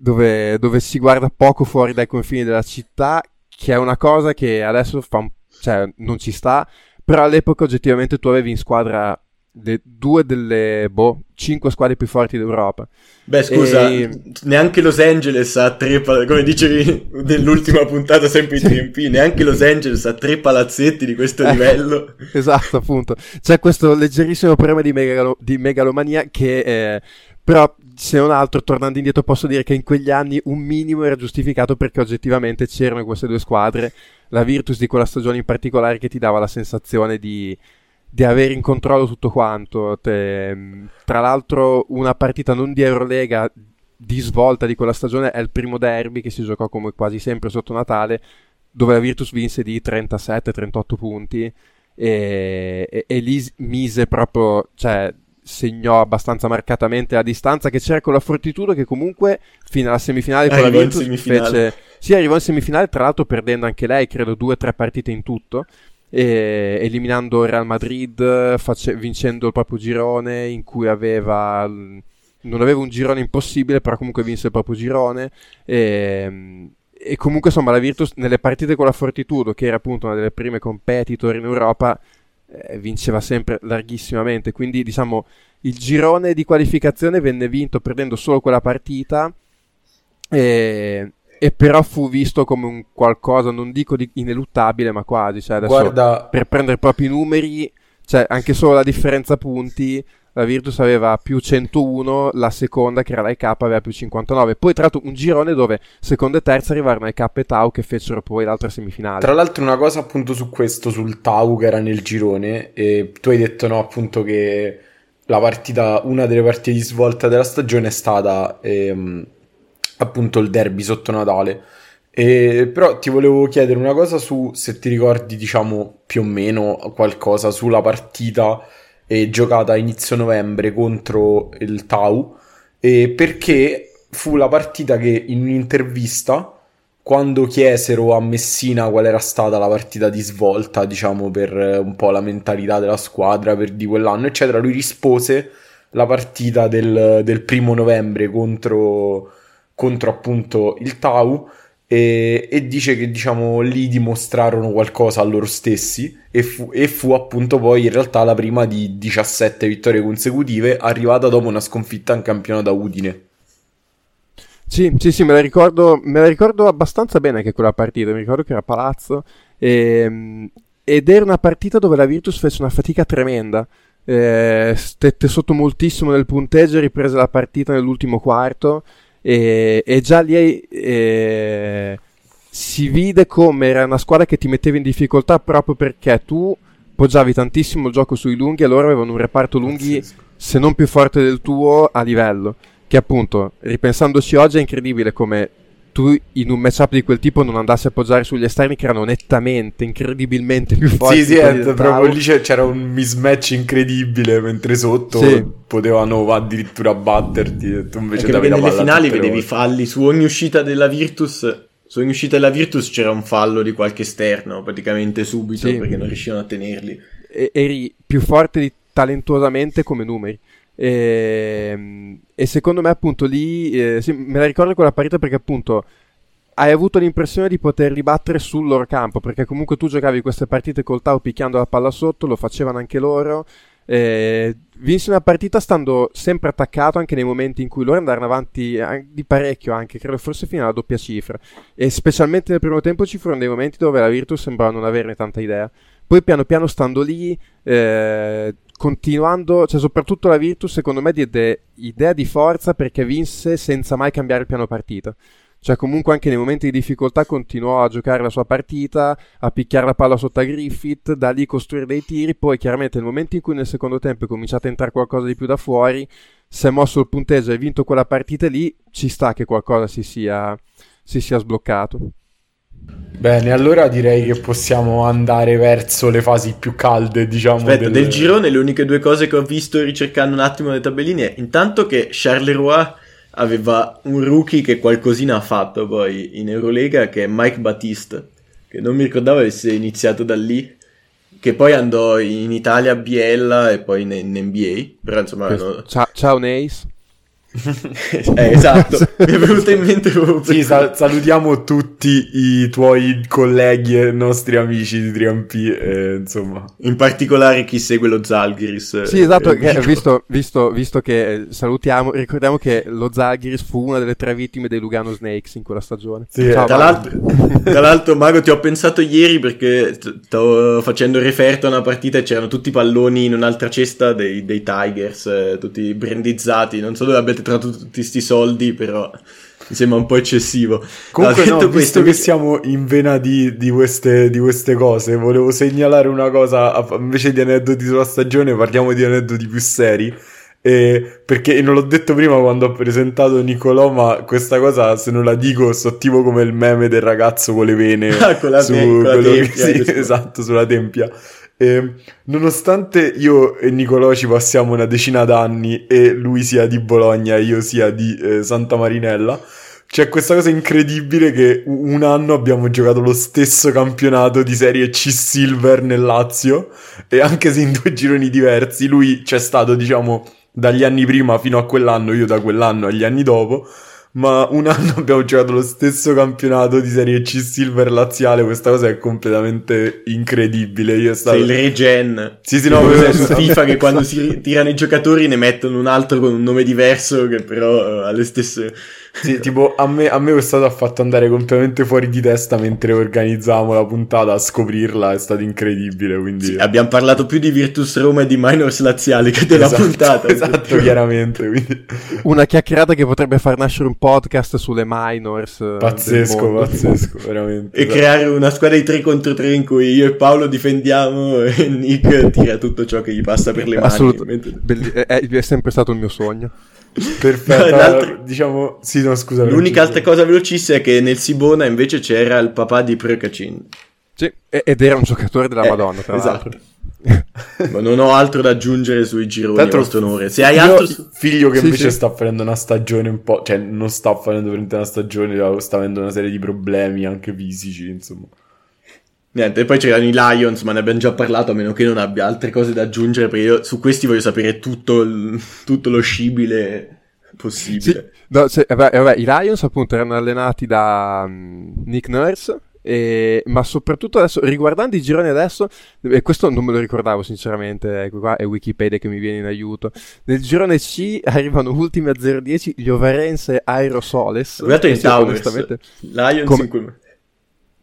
dove, dove, si guarda poco fuori dai confini della città, che è una cosa che adesso fa cioè, non ci sta, però all'epoca oggettivamente tu avevi in squadra le due delle boh, cinque squadre più forti d'Europa. Beh, scusa, e... neanche Los Angeles ha tre, come dicevi nell'ultima puntata, sempre in TMP, neanche Los Angeles ha tre palazzetti di questo eh, livello. esatto, appunto. C'è questo leggerissimo problema di, megalo- di megalomania che eh, però, se non altro, tornando indietro, posso dire che in quegli anni un minimo era giustificato perché oggettivamente c'erano queste due squadre. La Virtus di quella stagione in particolare che ti dava la sensazione di, di avere in controllo tutto quanto. Te, tra l'altro, una partita non di Eurolega di svolta di quella stagione è il primo derby che si giocò come quasi sempre sotto Natale, dove la Virtus vinse di 37-38 punti. E, e, e, lì mise proprio, cioè, segnò abbastanza marcatamente la distanza che c'era con la Fortitudo che comunque fino alla semifinale con arrivò la Virtus fece sì arrivò in semifinale tra l'altro perdendo anche lei credo due o tre partite in tutto e, eliminando Real Madrid face, vincendo il proprio girone in cui aveva non aveva un girone impossibile però comunque vinse il proprio girone e, e comunque insomma la Virtus nelle partite con la Fortitudo che era appunto una delle prime competitor in Europa eh, vinceva sempre larghissimamente. Quindi, diciamo, il girone di qualificazione venne vinto perdendo solo quella partita. E, e però fu visto come un qualcosa, non dico di ineluttabile, ma quasi. Cioè adesso, Guarda, per prendere proprio i numeri, cioè anche solo la differenza punti, la Virtus aveva più 101, la seconda che era la IK aveva più 59. Poi tra l'altro un girone dove seconda e terza arrivarono IK e Tau che fecero poi l'altra semifinale. Tra l'altro una cosa appunto su questo, sul Tau che era nel girone, e tu hai detto no appunto che la partita, una delle partite di svolta della stagione è stata ehm, appunto il derby sotto Natale. E, però ti volevo chiedere una cosa su se ti ricordi diciamo più o meno qualcosa sulla partita eh, giocata a inizio novembre contro il Tau eh, perché fu la partita che in un'intervista quando chiesero a Messina qual era stata la partita di svolta diciamo per eh, un po' la mentalità della squadra per di quell'anno eccetera lui rispose la partita del, del primo novembre contro, contro appunto il Tau e, e, dice che diciamo lì dimostrarono qualcosa a loro stessi e fu, e fu, appunto poi in realtà la prima di 17 vittorie consecutive arrivata dopo una sconfitta in campionato da Udine. Sì, sì, sì, me la ricordo, me la ricordo abbastanza bene che quella partita, mi ricordo che era a Palazzo e, ehm, ed era una partita dove la Virtus fece una fatica tremenda. Eh, stette sotto moltissimo nel punteggio, riprese la partita nell'ultimo quarto e, e già lì eh, si vide come era una squadra che ti metteva in difficoltà proprio perché tu poggiavi tantissimo il gioco sui lunghi e loro avevano un reparto lunghi se non più forte del tuo a livello che appunto ripensandoci oggi è incredibile come tu in un matchup di quel tipo non andassi a appoggiare sugli esterni che erano nettamente, incredibilmente più forti. Sì, sì, è, proprio lì c'era un mismatch incredibile, mentre sotto sì. potevano addirittura batterti. Tu invece perché nelle finali vedevi falli su ogni uscita della Virtus. Su ogni uscita della Virtus c'era un fallo di qualche esterno, praticamente subito, sì. perché non riuscivano a tenerli. E- eri più forte di, talentuosamente come numeri. E, ehm, e, secondo me appunto lì eh, sì, me la ricordo quella partita perché appunto hai avuto l'impressione di poterli battere sul loro campo perché comunque tu giocavi queste partite col Tau picchiando la palla sotto lo facevano anche loro eh, vinsi una partita stando sempre attaccato anche nei momenti in cui loro andarono avanti eh, di parecchio anche credo forse fino alla doppia cifra. E specialmente nel primo tempo ci furono dei momenti dove la Virtus sembrava non averne tanta idea. Poi piano piano stando lì eh, continuando, cioè soprattutto la Virtus secondo me diede idea di forza perché vinse senza mai cambiare il piano partita. Cioè comunque anche nei momenti di difficoltà continuò a giocare la sua partita, a picchiare la palla sotto a Griffith, da lì costruire dei tiri, poi chiaramente nel momento in cui nel secondo tempo è cominciato a entrare qualcosa di più da fuori, si è mosso il punteggio e vinto quella partita lì, ci sta che qualcosa si sia, si sia sbloccato. Bene, allora direi che possiamo andare verso le fasi più calde, diciamo. Aspetta, del... del girone le uniche due cose che ho visto ricercando un attimo le tabelline è intanto che Charleroi aveva un rookie che qualcosina ha fatto poi in Eurolega che è Mike Battiste, che non mi ricordavo avesse iniziato da lì, che poi andò in Italia a Biella e poi in, in NBA, però insomma... No... Ciao, ciao Nace. eh, esatto, mi è venuto in mente proprio sì, sal- salutiamo tutti i tuoi colleghi e nostri amici di 3MP, eh, insomma. In particolare chi segue lo Zalgiris. Sì, esatto, eh, visto, visto, visto, che eh, salutiamo, ricordiamo che lo Zalgiris fu una delle tre vittime dei Lugano Snakes in quella stagione. Sì, Ciao, tra, l'altro, tra, l'altro, Mago, ti ho pensato ieri perché stavo facendo referto a una partita e c'erano tutti i palloni in un'altra cesta dei, dei Tigers, eh, tutti brandizzati, non so dove abbiate avete tratto tutti questi soldi, però... mi sembra un po' eccessivo. Comunque, no, visto questo, che siamo in vena di, di, queste, di, queste, cose, volevo segnalare una cosa, invece di aneddoti sulla stagione, parliamo di aneddoti più seri. Eh, perché non l'ho detto prima quando ho presentato Nicolò, ma questa cosa se non la dico so tipo come il meme del ragazzo con le vene ah, con la, su te- con la tempia, che, sì, esatto, sulla tempia. Eh, nonostante io e Nicolò ci passiamo una decina d'anni e lui sia di Bologna e io sia di eh, Santa Marinella, c'è questa cosa incredibile che un anno abbiamo giocato lo stesso campionato di Serie C Silver nel Lazio e anche se in due gironi diversi, lui c'è stato diciamo dagli anni prima fino a quell'anno, io da quell'anno agli anni dopo ma un anno abbiamo giocato lo stesso campionato di Serie C Silver laziale, questa cosa è completamente incredibile. Io stato... Sei il regen. Sì, sì, no, è su FIFA che quando si tirano i giocatori ne mettono un altro con un nome diverso che però uh, ha le stesse sì, tipo, a me, a me questa cosa ha fatto andare completamente fuori di testa mentre organizzavamo la puntata a scoprirla, è stato incredibile. Quindi... Sì, abbiamo parlato più di Virtus Roma e di Minors Laziali che della esatto, puntata. Esatto, chiaramente. Quindi... Una chiacchierata che potrebbe far nascere un podcast sulle Minors. Eh, pazzesco, pazzesco, veramente. E esatto. creare una squadra di 3 contro 3 in cui io e Paolo difendiamo e Nick tira tutto ciò che gli passa per le mani. Assolutamente. Mentre... È, è sempre stato il mio sogno. Perfetto, diciamo, sì, no, scusa. L'unica altra cosa velocissima è che nel Sibona invece c'era il papà di Prekacin. Sì, ed era un giocatore della eh, Madonna, tra esatto. Ma non ho altro da aggiungere sui gironi a vostro onore. Se hai altro figlio che sì, invece sì. sta facendo una stagione un po', cioè non sta facendo veramente una stagione, sta avendo una serie di problemi anche fisici, insomma. Niente, e poi c'erano i Lions, ma ne abbiamo già parlato, a meno che non abbia altre cose da aggiungere, perché io su questi voglio sapere tutto, il, tutto lo scibile possibile. Sì, no, se, vabbè, vabbè, i Lions appunto erano allenati da um, Nick Nurse, e, ma soprattutto adesso, riguardando i gironi adesso, e questo non me lo ricordavo sinceramente, ecco qua è Wikipedia che mi viene in aiuto. Nel girone C arrivano ultimi a 0-10 gli Overense Aerosoles. Guardate in Towers, Lions come... in cui...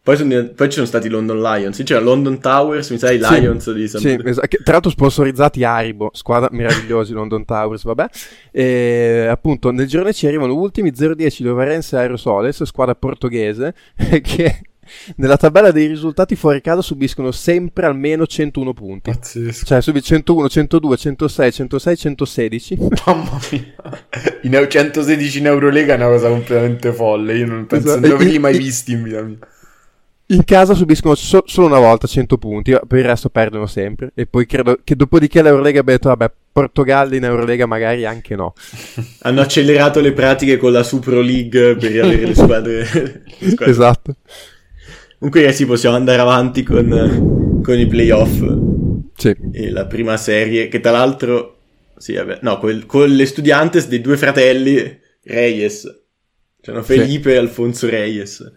Poi, sono, poi, ci sono stati London Lions. C'era London Towers, mi sa i Lions sì, di San Sì, esatto. tra l'altro sponsorizzati Haribo, squadra meravigliosi London Towers, vabbè. E appunto nel girone ci arrivano ultimi 0-10 Lovarense Aerosoles, squadra portoghese, che nella tabella dei risultati fuori casa subiscono sempre almeno 101 punti. Pazzesco. Cioè subiscono 101, 102, 106, 106, 116. Mamma mia. In 116 in Eurolega è una cosa completamente folle. Io non penso esatto. non avrei mai visti in vita mia. In casa subiscono so- solo una volta 100 punti, per il resto perdono sempre. E poi credo che dopodiché l'Eurolega abbia detto, vabbè, Portogallo in Eurolega magari anche no. Hanno accelerato le pratiche con la Super League per avere le squadre. le squadre. Esatto. Comunque ragazzi possiamo andare avanti con, con i playoff. Sì. E la prima serie, che tra l'altro... Sì, vabbè, no, con, con le Studiantes dei due fratelli Reyes. Cioè, Felipe sì. e Alfonso Reyes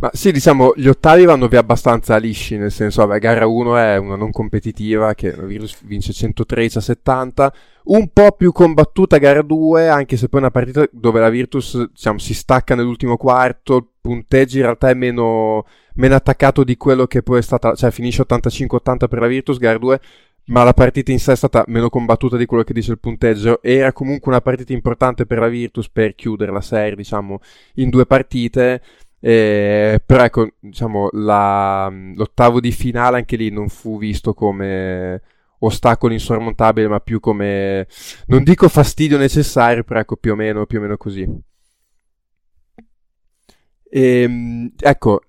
ma sì, diciamo, gli ottavi vanno via abbastanza lisci, nel senso, vabbè, gara 1 è una non competitiva che la Virtus vince 113 a 70, un po' più combattuta gara 2, anche se poi è una partita dove la Virtus, diciamo, si stacca nell'ultimo quarto, il punteggio in realtà è meno, meno attaccato di quello che poi è stata, cioè finisce 85-80 per la Virtus, gara 2, ma la partita in sé è stata meno combattuta di quello che dice il punteggio. Era comunque una partita importante per la Virtus per chiudere la serie, diciamo, in due partite. Eh, però ecco, diciamo, la, l'ottavo di finale anche lì non fu visto come ostacolo insormontabile, ma più come, non dico fastidio necessario, però ecco, più o meno, più o meno così. E, ehm, ecco,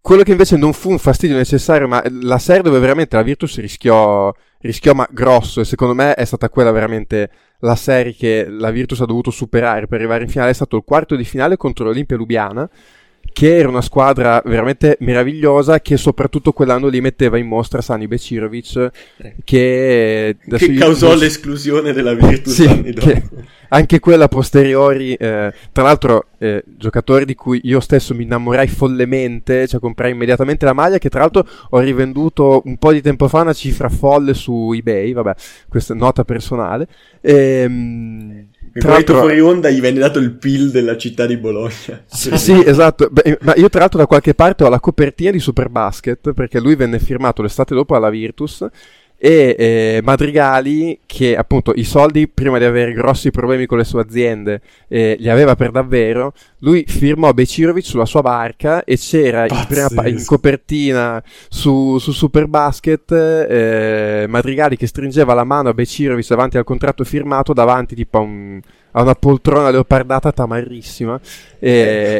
quello che invece non fu un fastidio necessario, ma la serie dove veramente la Virtus rischiò, rischiò ma grosso, e secondo me è stata quella veramente la serie che la Virtus ha dovuto superare per arrivare in finale, è stato il quarto di finale contro l'Olimpia Lubiana, che era una squadra veramente meravigliosa che soprattutto quell'anno lì metteva in mostra Sani Becirovic che, che causò io... l'esclusione della Virtus sì, anni dopo. Che anche quella posteriori, eh, tra l'altro eh, giocatori di cui io stesso mi innamorai follemente, cioè comprai immediatamente la maglia che tra l'altro ho rivenduto un po' di tempo fa una cifra folle su eBay, vabbè, questa è nota personale. Ehm, tra l'altro fuori onda gli venne dato il PIL della città di Bologna. Sì, sì esatto. Beh, ma io tra l'altro da qualche parte ho la copertina di Superbasket perché lui venne firmato l'estate dopo alla Virtus e eh, Madrigali che appunto i soldi prima di avere grossi problemi con le sue aziende eh, li aveva per davvero lui firmò Becirovic sulla sua barca e c'era in, prima, in, copertina su, su Superbasket eh, Madrigali che stringeva la mano a Becirovic davanti al contratto firmato davanti tipo a un ha una poltrona leopardata tamarrissima. E,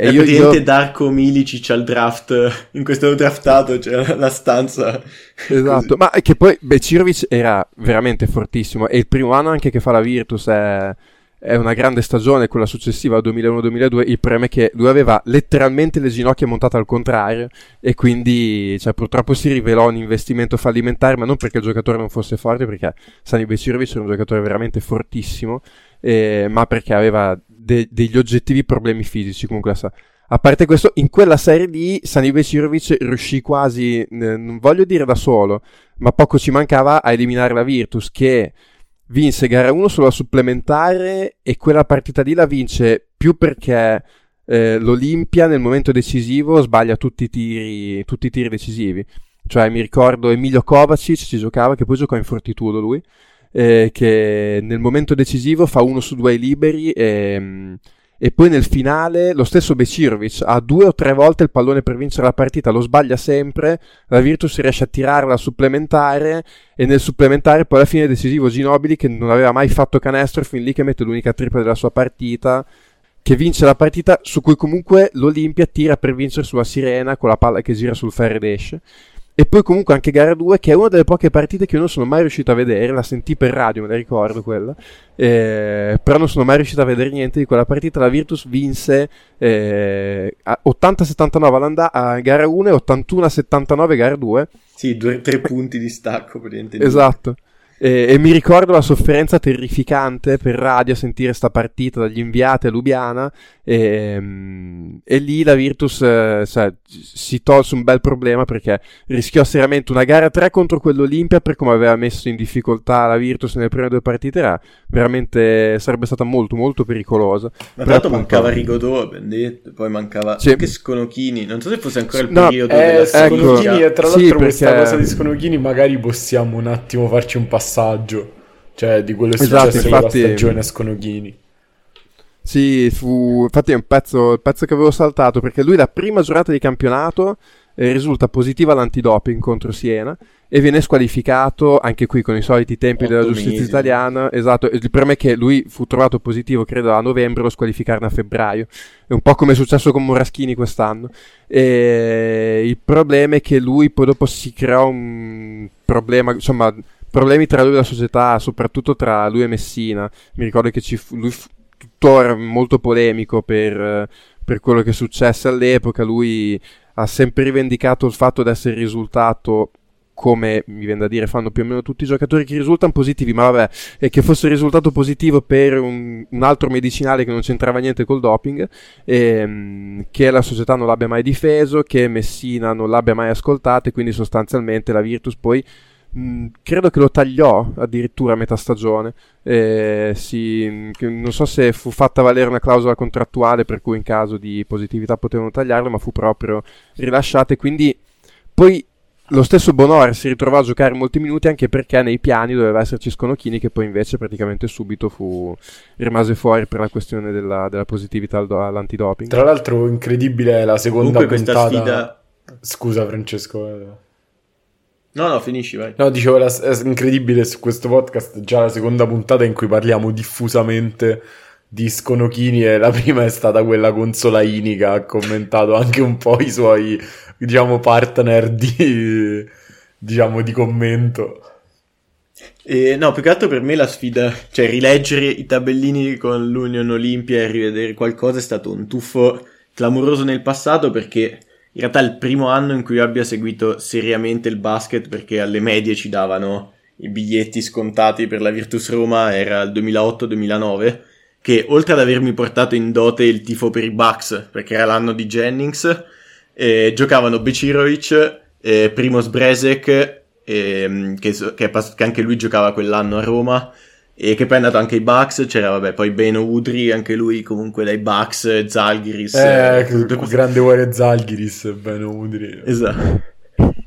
eh, e io, io... Darko Milicic al draft, in questo draftato cioè la stanza. Esatto, ma che poi Becirovic era veramente fortissimo. E il primo anno anche che fa la Virtus è è una grande stagione, quella successiva 2001-2002, il problema è che lui aveva letteralmente le ginocchia montate al contrario e quindi cioè, purtroppo si rivelò un investimento fallimentare, ma non perché il giocatore non fosse forte, perché Sani Becirovic era un giocatore veramente fortissimo, eh, ma perché aveva de- degli oggettivi problemi fisici comunque. Sa- a parte questo, in quella serie lì Sani Becirovic riuscì quasi, eh, non voglio dire da solo, ma poco ci mancava a eliminare la Virtus che vinse gara 1 sulla supplementare e quella partita lì la vince più perché eh, l'Olimpia nel momento decisivo sbaglia tutti i tiri, tutti i tiri decisivi. Cioè mi ricordo Emilio Kovacic ci giocava, che poi giocò in Fortitudo lui, eh, che nel momento decisivo fa uno su due liberi e... Mm, e poi nel finale lo stesso Becirovic ha due o tre volte il pallone per vincere la partita, lo sbaglia sempre, la Virtus riesce a tirare la supplementare e nel supplementare poi alla fine è decisivo Ginobili che non aveva mai fatto canestro fin lì che mette l'unica tripla della sua partita che vince la partita su cui comunque l'Olimpia tira per vincere sulla sirena con la palla che gira sul ferro ed esce e poi comunque anche gara 2, che è una delle poche partite che io non sono mai riuscito a vedere, la sentì per radio, me la ricordo quella, eh, però non sono mai riuscito a vedere niente di quella partita. La Virtus vinse eh, 80-79 all'andata a gara 1 e 81-79 gara 2. Sì, due, tre punti di stacco. Esatto. E, e, mi ricordo la sofferenza terrificante per radio a sentire sta partita dagli inviati a Lubiana e, mm, e lì la Virtus eh, cioè, si tolse un bel problema perché rischiò seriamente una gara 3 contro quell'Olimpia per come aveva messo in difficoltà la Virtus nelle prime due partite era veramente sarebbe stata molto molto pericolosa ma tra l'altro mancava Rigodò poi mancava sì. anche Sconochini non so se fosse ancora il no, periodo eh, della ecco, Sconochini e tra l'altro sì, questa perché... cosa di Sconochini magari possiamo un attimo farci un passaggio cioè di quello che è esatto, successo infatti, nella stagione a Sconoghini. Sì, fu, infatti è un pezzo, il pezzo che avevo saltato perché lui la prima giornata di campionato eh, risulta positiva all'antidoping contro Siena e viene squalificato anche qui con i soliti tempi della giustizia mesi. italiana. Esatto, il problema è che lui fu trovato positivo credo a novembre lo squalificarono a febbraio. È un po' come è successo con Moraschini quest'anno. E il problema è che lui poi dopo si creò un problema, insomma problemi tra lui e la società, soprattutto tra lui e Messina. Mi ricordo che ci fu, lui fu tuttora molto polemico per, per quello che successe all'epoca. Lui ha sempre rivendicato il fatto di essere risultato come mi viene da dire fanno più o meno tutti i giocatori che risultano positivi, ma vabbè, e che fosse risultato positivo per un, un altro medicinale che non c'entrava niente col doping, e, ehm, che la società non l'abbia mai difeso, che Messina non l'abbia mai ascoltato e quindi sostanzialmente la Virtus poi Mm, credo che lo tagliò addirittura a metà stagione. Eh, si, non so se fu fatta valere una clausola contrattuale per cui in caso di positività potevano tagliarlo, ma fu proprio rilasciata. E quindi poi lo stesso Bonor si ritrovò a giocare molti minuti anche perché nei piani doveva esserci Sconochini, che poi invece praticamente subito fu, rimase fuori per la questione della, della positività all'antidoping. Tra l'altro, incredibile la seconda Comunque puntata. Sfida... Scusa, Francesco. No, no, finisci, vai. No, dicevo, è incredibile su questo podcast, già la seconda puntata in cui parliamo diffusamente di Sconochini e la prima è stata quella con Solaini che ha commentato anche un po' i suoi, diciamo, partner di, diciamo, di commento. E, no, più che altro per me la sfida, cioè rileggere i tabellini con l'Union Olimpia e rivedere qualcosa è stato un tuffo clamoroso nel passato perché in realtà il primo anno in cui abbia seguito seriamente il basket perché alle medie ci davano i biglietti scontati per la Virtus Roma era il 2008-2009 che oltre ad avermi portato in dote il tifo per i Bucks perché era l'anno di Jennings eh, giocavano Becirovic eh, Primoz Brezek eh, che, che, che anche lui giocava quell'anno a Roma e che poi è andato anche ai Bucks, c'era vabbè, poi Beno Udri, anche lui comunque dai Bucks, Zalgiris. Eh, eh grande Warrior Zalgiris, Beno Udri. Esatto.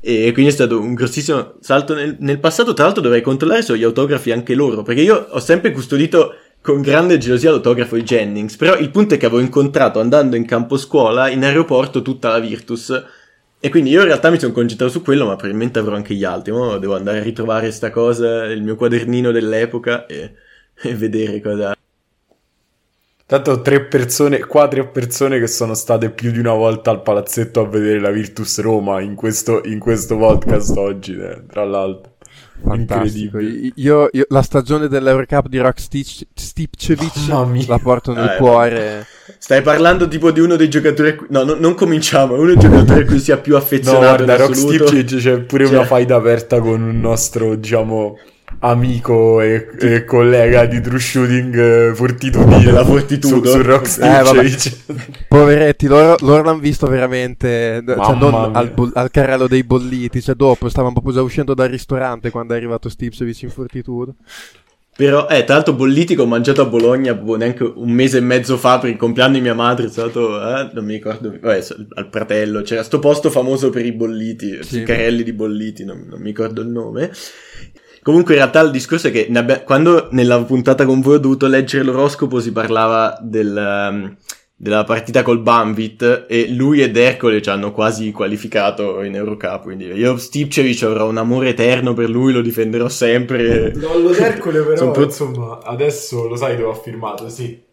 E quindi è stato un grossissimo salto nel, nel passato. Tra l'altro dovrei controllare se ho gli autografi anche loro, perché io ho sempre custodito con grande gelosia l'autografo di Jennings, però il punto è che avevo incontrato andando in campo scuola in aeroporto tutta la Virtus e quindi io in realtà mi sono concentrato su quello, ma probabilmente avrò anche gli altri. Ora devo andare a ritrovare sta cosa, il mio quadernino dell'epoca e, e vedere cosa. Tanto tre persone, qua tre persone che sono state più di una volta al palazzetto a vedere la Virtus Roma in questo, in questo podcast oggi, eh, tra l'altro. Fantastico. Io, io, la stagione dell'Eurocup di Rock Stitch, Stipcevic la porto nel ah, cuore. Stai parlando tipo di uno dei giocatori. No, no non cominciamo. È uno dei giocatori a cui si è più affezionato. No, guarda, Rock Stipcevic c'è pure cioè... una faida aperta con un nostro, diciamo amico e, e, collega di True Shooting eh, Fortitudo. Della Fortitudo. Su, su Rockstar eh, poveretti loro, loro, l'hanno visto veramente cioè, non al, al, carrello dei bolliti cioè dopo stavano proprio già uscendo dal ristorante quando è arrivato Stipsevic in Fortitudo. Però, eh, tra l'altro bolliti che ho mangiato a Bologna boh, neanche un mese e mezzo fa per il compleanno di mia madre, è stato, eh, non mi ricordo, vabbè, al fratello, c'era sto posto famoso per i bolliti, sì. i carrelli di bolliti, non, non mi ricordo il nome. Comunque, in realtà, il discorso è che abbia... quando nella puntata con voi ho dovuto leggere l'oroscopo, si parlava del, um, della partita col Banvit e lui ed Ercole ci hanno quasi qualificato in Eurocup. Quindi io, Stipcevic, avrò un amore eterno per lui, lo difenderò sempre. No, lo Ercole, però, insomma, adesso lo sai dove ha firmato, sì.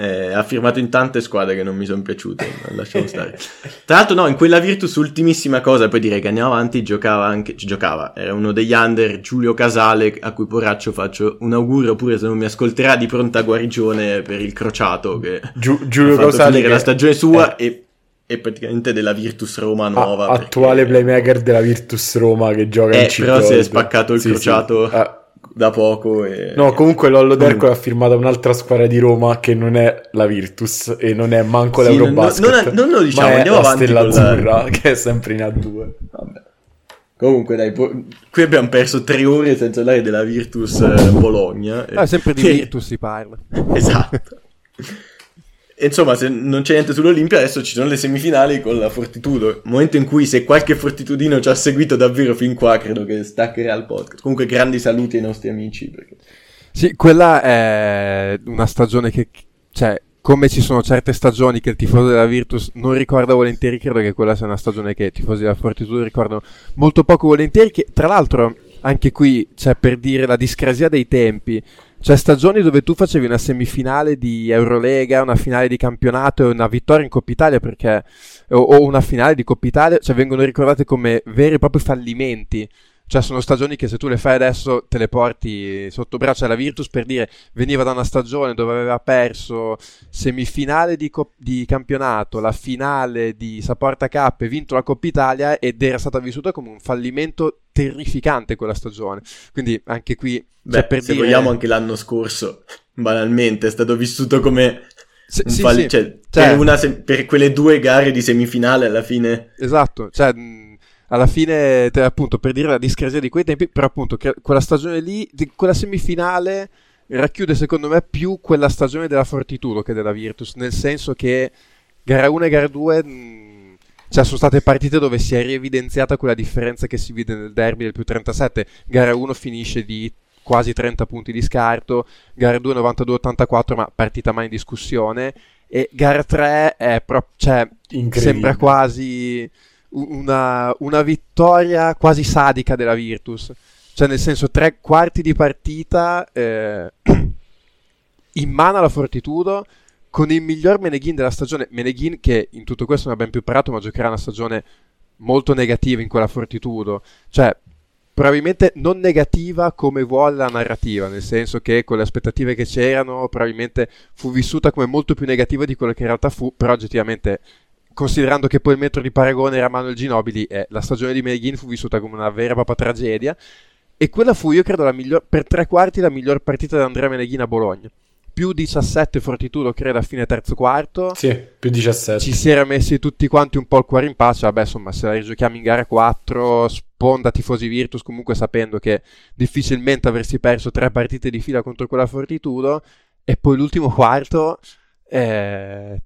Eh, ha firmato in tante squadre che non mi sono piaciute, lasciamo stare. Tra l'altro, no, in quella Virtus, ultimissima cosa, poi direi che andiamo avanti, giocava anche, giocava, era uno degli under, Giulio Casale, a cui poraccio faccio un augurio, oppure se non mi ascolterà, di pronta guarigione per il crociato, che Giu- Giulio Casale che la stagione sua è... e e praticamente della Virtus Roma nuova. A- attuale perché... playmaker della Virtus Roma che gioca eh, in C. Però si è spaccato il sì, crociato. Sì. Ah, da poco. E... No, comunque Lollo Derco mm. ha firmato un'altra squadra di Roma che non è la Virtus e non è manco sì, l'Eurobasket. Non, non, non, lo diciamo, andiamo avanti. Stella Azzurra la... che è sempre in A2. Vabbè. Comunque, dai, po- qui abbiamo perso tre ore senza parlare della Virtus eh, Bologna. Ah, sempre di Virtus si parla. esatto. Insomma, se non c'è niente sull'Olimpia, adesso ci sono le semifinali con la Fortitudo. Momento in cui, se qualche fortitudino ci ha seguito davvero fin qua, credo che staccherà il podcast. Comunque, grandi saluti ai nostri amici. Perché... Sì, quella è una stagione che, cioè, come ci sono certe stagioni che il tifoso della Virtus non ricorda volentieri, credo che quella sia una stagione che i tifosi della Fortitudo ricordano molto poco volentieri. Che, tra l'altro, anche qui c'è per dire la discrasia dei tempi cioè stagioni dove tu facevi una semifinale di Eurolega, una finale di campionato e una vittoria in Coppa Italia perché, o, o una finale di Coppa Italia, cioè vengono ricordate come veri e propri fallimenti. Cioè sono stagioni che se tu le fai adesso te le porti sotto braccio alla Virtus per dire veniva da una stagione dove aveva perso semifinale di, co- di campionato, la finale di Saporta Cup e vinto la Coppa Italia ed era stata vissuta come un fallimento terrificante quella stagione. Quindi anche qui Beh, per se dire... vogliamo anche l'anno scorso, banalmente, è stato vissuto come sì, sì, fall- sì. Cioè, cioè... Per, se- per, quelle due gare di semifinale alla fine. Esatto, cioè alla fine, te, appunto, per dire la discrasia di quei tempi, però appunto che quella stagione lì, di, quella semifinale racchiude secondo me più quella stagione della Fortitudo che della Virtus, nel senso che gara 1 e gara 2 cioè, sono state partite dove si è rievidenziata quella differenza che si vede nel derby del più 37. Gara 1 finisce di quasi 30 punti di scarto, gara 2 92-84, ma partita mai in discussione. E gara 3 è proprio, cioè, sembra quasi una, una vittoria quasi sadica della Virtus. Cioè, nel senso, tre quarti di partita eh, in mano alla Fortitudo con il miglior Meneghin della stagione. Meneghin che in tutto questo non ha ben più parato, ma giocherà una stagione molto negativa in quella Fortitudo. Cioè, probabilmente non negativa come vuole la narrativa, nel senso che con le aspettative che c'erano probabilmente fu vissuta come molto più negativa di quello che in realtà fu, però oggettivamente considerando che poi il metro di paragone era Manuel Ginobili, eh, la stagione di Medellin fu vissuta come una vera e propria tragedia e quella fu, io credo, la miglior, per tre quarti la miglior partita di Andrea Meneghin a Bologna più 17 Fortitudo credo a fine terzo quarto. Sì, più 17. Ci si era messi tutti quanti un po' il cuore in pace. Vabbè, insomma, se la rigiochiamo in gara 4, sponda tifosi Virtus, comunque sapendo che difficilmente avresti perso tre partite di fila contro quella Fortitudo. E poi l'ultimo quarto, eh,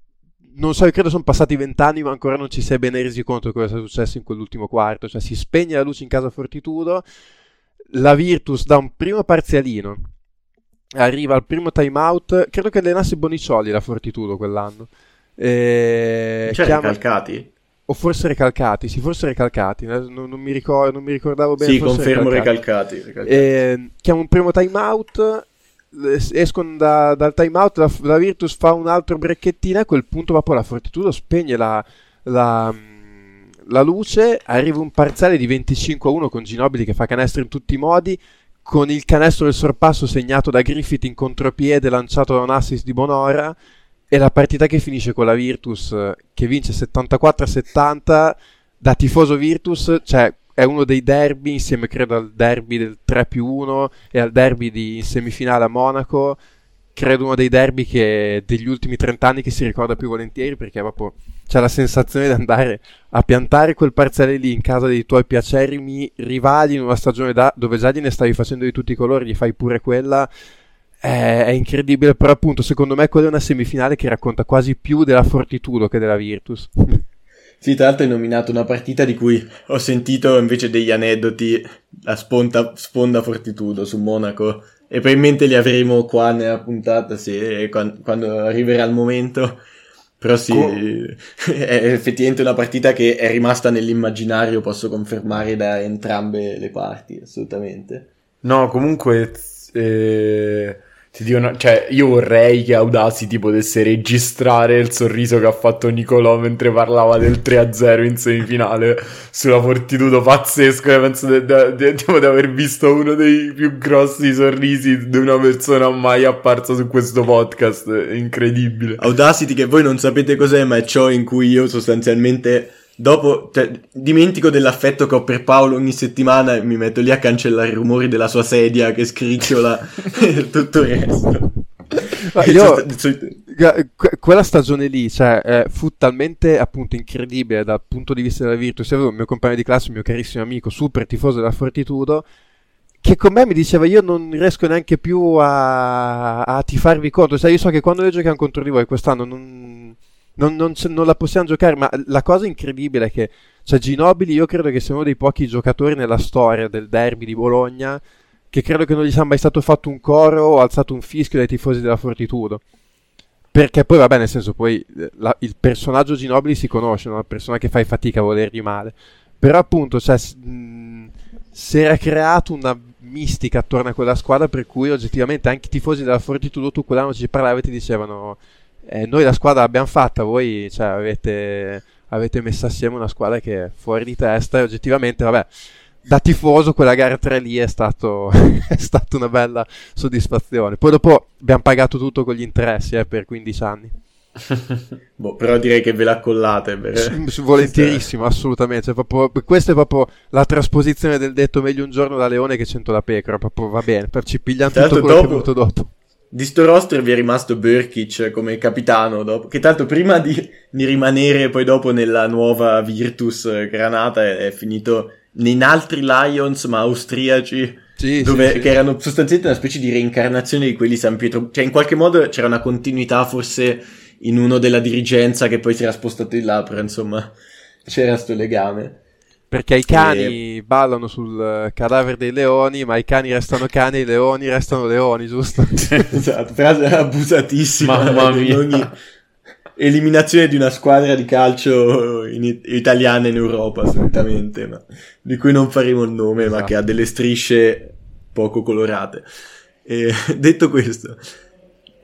non so, credo sono passati vent'anni, ma ancora non ci si è bene resi conto di cosa sia successo in quell'ultimo quarto. Cioè, si spegne la luce in casa Fortitudo, la Virtus dà un primo parzialino, arriva al primo timeout, credo che allenasse Bonicioli la Fortitudo quell'anno. E... Cioè, chiama... Recalcati? O forse recalcati, sì, forse recalcati, non, non, mi, ricordo, non mi, ricordavo bene. Sì, confermo recalcati. recalcati, E, chiama un primo timeout, escono da, dal timeout, la, la Virtus fa un altro brecchettino a quel punto proprio la Fortitudo spegne la, la, la luce, arriva un parziale di 25 a 1 con Ginobili che fa canestro in tutti i modi, con il canestro del sorpasso segnato da Griffith in contropiede lanciato da un assist di Bonora e la partita che finisce con la Virtus eh, che vince 74 a 70 da tifoso Virtus, cioè è uno dei derby insieme credo al derby del 3 più 1 e al derby di in semifinale a Monaco credo uno dei derby che degli ultimi 30 anni che si ricorda più volentieri perché proprio c'è la sensazione di andare a piantare quel parziale lì in casa dei tuoi piacerimi rivali in una stagione da, dove già gliene stavi facendo di tutti i colori, gli fai pure quella. È, è incredibile, però appunto secondo me quella è una semifinale che racconta quasi più della Fortitudo che della Virtus. Sì, tra l'altro hai nominato una partita di cui ho sentito invece degli aneddoti la sponda, sponda Fortitudo su Monaco e probabilmente li avremo qua nella puntata se, quando, quando arriverà il momento. Però sì, oh. è effettivamente una partita che è rimasta nell'immaginario, posso confermare da entrambe le parti, assolutamente. No, comunque eh, ti dicono, cioè, io vorrei che Audacity potesse registrare il sorriso che ha fatto Nicolò mentre parlava del 3-0 in semifinale sulla Fortitudo pazzesco. E penso di, di, di, di, aver visto uno dei più grossi sorrisi di una persona mai apparsa su questo podcast. Incredibile. Audacity, che voi non sapete cos'è, ma è ciò in cui io sostanzialmente Dopo, cioè, dimentico dell'affetto che ho per Paolo ogni settimana e mi metto lì a cancellare i rumori della sua sedia che scricchiola e tutto il resto. Io, quella stagione lì cioè, eh, fu talmente appunto incredibile dal punto di vista della Virtus. Avevo un mio compagno di classe, un mio carissimo amico, super tifoso della Fortitudo, che con me mi diceva io non riesco neanche più a, a tifarvi contro. Cioè, io so che quando noi giochiamo contro di voi quest'anno non non, non, non, la possiamo giocare, ma la cosa incredibile è che cioè, Ginobili io credo che sia uno dei pochi giocatori nella storia del derby di Bologna che credo che non gli sia mai stato fatto un coro o alzato un fischio dai tifosi della Fortitudo. Perché poi, vabbè, nel senso, poi la, il personaggio Ginobili si conosce, una persona che fai fatica a volergli male. Però appunto, cioè, si era creato una mistica attorno a quella squadra per cui oggettivamente anche i tifosi della Fortitudo tu quell'anno ci parlavi e ti dicevano eh, noi la squadra l'abbiamo fatta, voi cioè, avete, avete messo assieme una squadra che è fuori di testa e oggettivamente, vabbè, da tifoso quella gara 3 lì è, stato, è stata una bella soddisfazione. Poi dopo abbiamo pagato tutto con gli interessi eh, per 15 anni. boh, però direi che ve la collate. Per... Volentierissimo, assolutamente. Cioè, proprio, questa è proprio la trasposizione del detto meglio un giorno da leone che cento da pecora. Proprio va bene, per ci pigliamo tutto quello dopo, che è venuto dopo. Di sto roster vi è rimasto Burkic come capitano, dopo, che tanto prima di, di, rimanere poi dopo nella nuova Virtus Granata è, è finito in altri Lions ma austriaci, sì, dove, sì, sì. che erano sostanzialmente una specie di reincarnazione di quelli San Pietro. Cioè in qualche modo c'era una continuità forse in uno della dirigenza che poi si era spostato di là, però insomma c'era sto legame. Perché i cani e... ballano sul cadavere dei leoni, ma i cani restano cani e i leoni restano leoni, giusto? esatto, frase abusatissima. Mamma mia. Ogni eliminazione di una squadra di calcio in, italiana in Europa, assolutamente, ma di cui non faremo il nome, esatto. ma che ha delle strisce poco colorate. E, detto questo,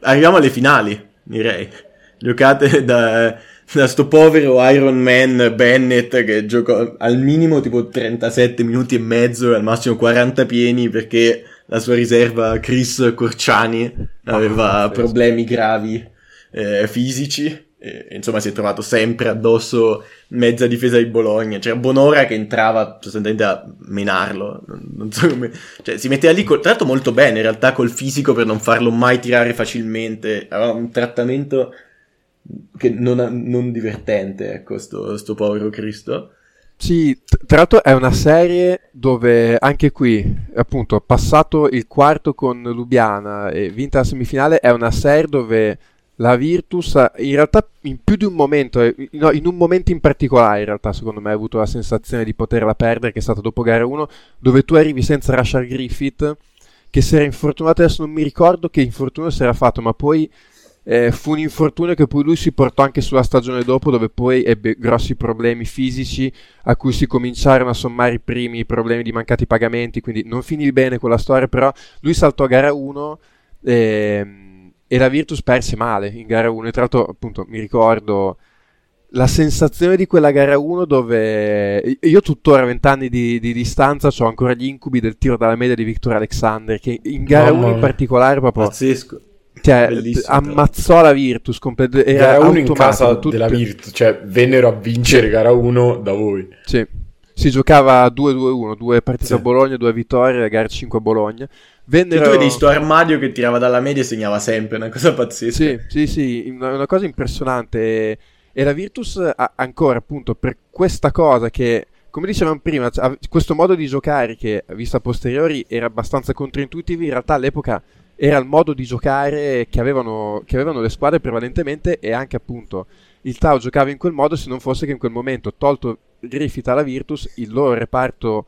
arriviamo alle finali, direi. Giocate da da sto povero Iron Man Bennett che giocò al minimo tipo 37 minuti e mezzo al massimo 40 pieni perché la sua riserva Chris Corciani aveva oh, problemi gravi eh, fisici e, insomma si è trovato sempre addosso mezza difesa di Bologna. C'era Bonora che entrava sostanzialmente a menarlo non, non so come cioè si metteva lì col, tra l'altro molto bene in realtà col fisico per non farlo mai tirare facilmente. Aveva un trattamento che non, non divertente, ecco, sto, sto povero Cristo. Sì, tra l'altro è una serie dove anche qui, appunto, passato il quarto con Lubiana e vinta la semifinale, è una serie dove la Virtus in realtà in più di un momento, eh, no, in un momento in particolare in realtà secondo me ha avuto la sensazione di poterla perdere, che è stata dopo gara 1, dove tu arrivi senza Rashard Griffith, che si era infortunato, adesso non mi ricordo che infortunio si era fatto, ma poi eh, fu un infortunio che poi lui si portò anche sulla stagione dopo, dove poi ebbe grossi problemi fisici a cui si cominciarono a sommare i primi problemi di mancati pagamenti, quindi non finì bene quella storia, però lui saltò a gara 1 eh, e la Virtus perse male in gara 1 e tra l'altro appunto mi ricordo la sensazione di quella gara 1 dove io tuttora a 20 anni di, di, distanza ho ancora gli incubi del tiro dalla media di Victor Alexander che in gara 1 in particolare proprio pazzesco cioè, ammazzò la Virtus complet- era gara 1 in casa tutto... della Virtus cioè vennero a vincere sì. gara 1 da voi sì si giocava 2-2-1 due partite sì. a Bologna due vittorie gara 5 a Bologna Vennero... Cioè, tu vedi sto armadio che tirava dalla media e segnava sempre, una cosa pazzesca. Sì, sì, sì, una, una cosa impressionante. E la Virtus ha ancora appunto per questa cosa che, come dicevamo prima, questo modo di giocare che, vista a posteriori, era abbastanza controintuitivo, in realtà all'epoca era il modo di giocare che avevano, che avevano le squadre prevalentemente e anche appunto il Tau giocava in quel modo se non fosse che in quel momento, tolto Griffith alla Virtus, il loro reparto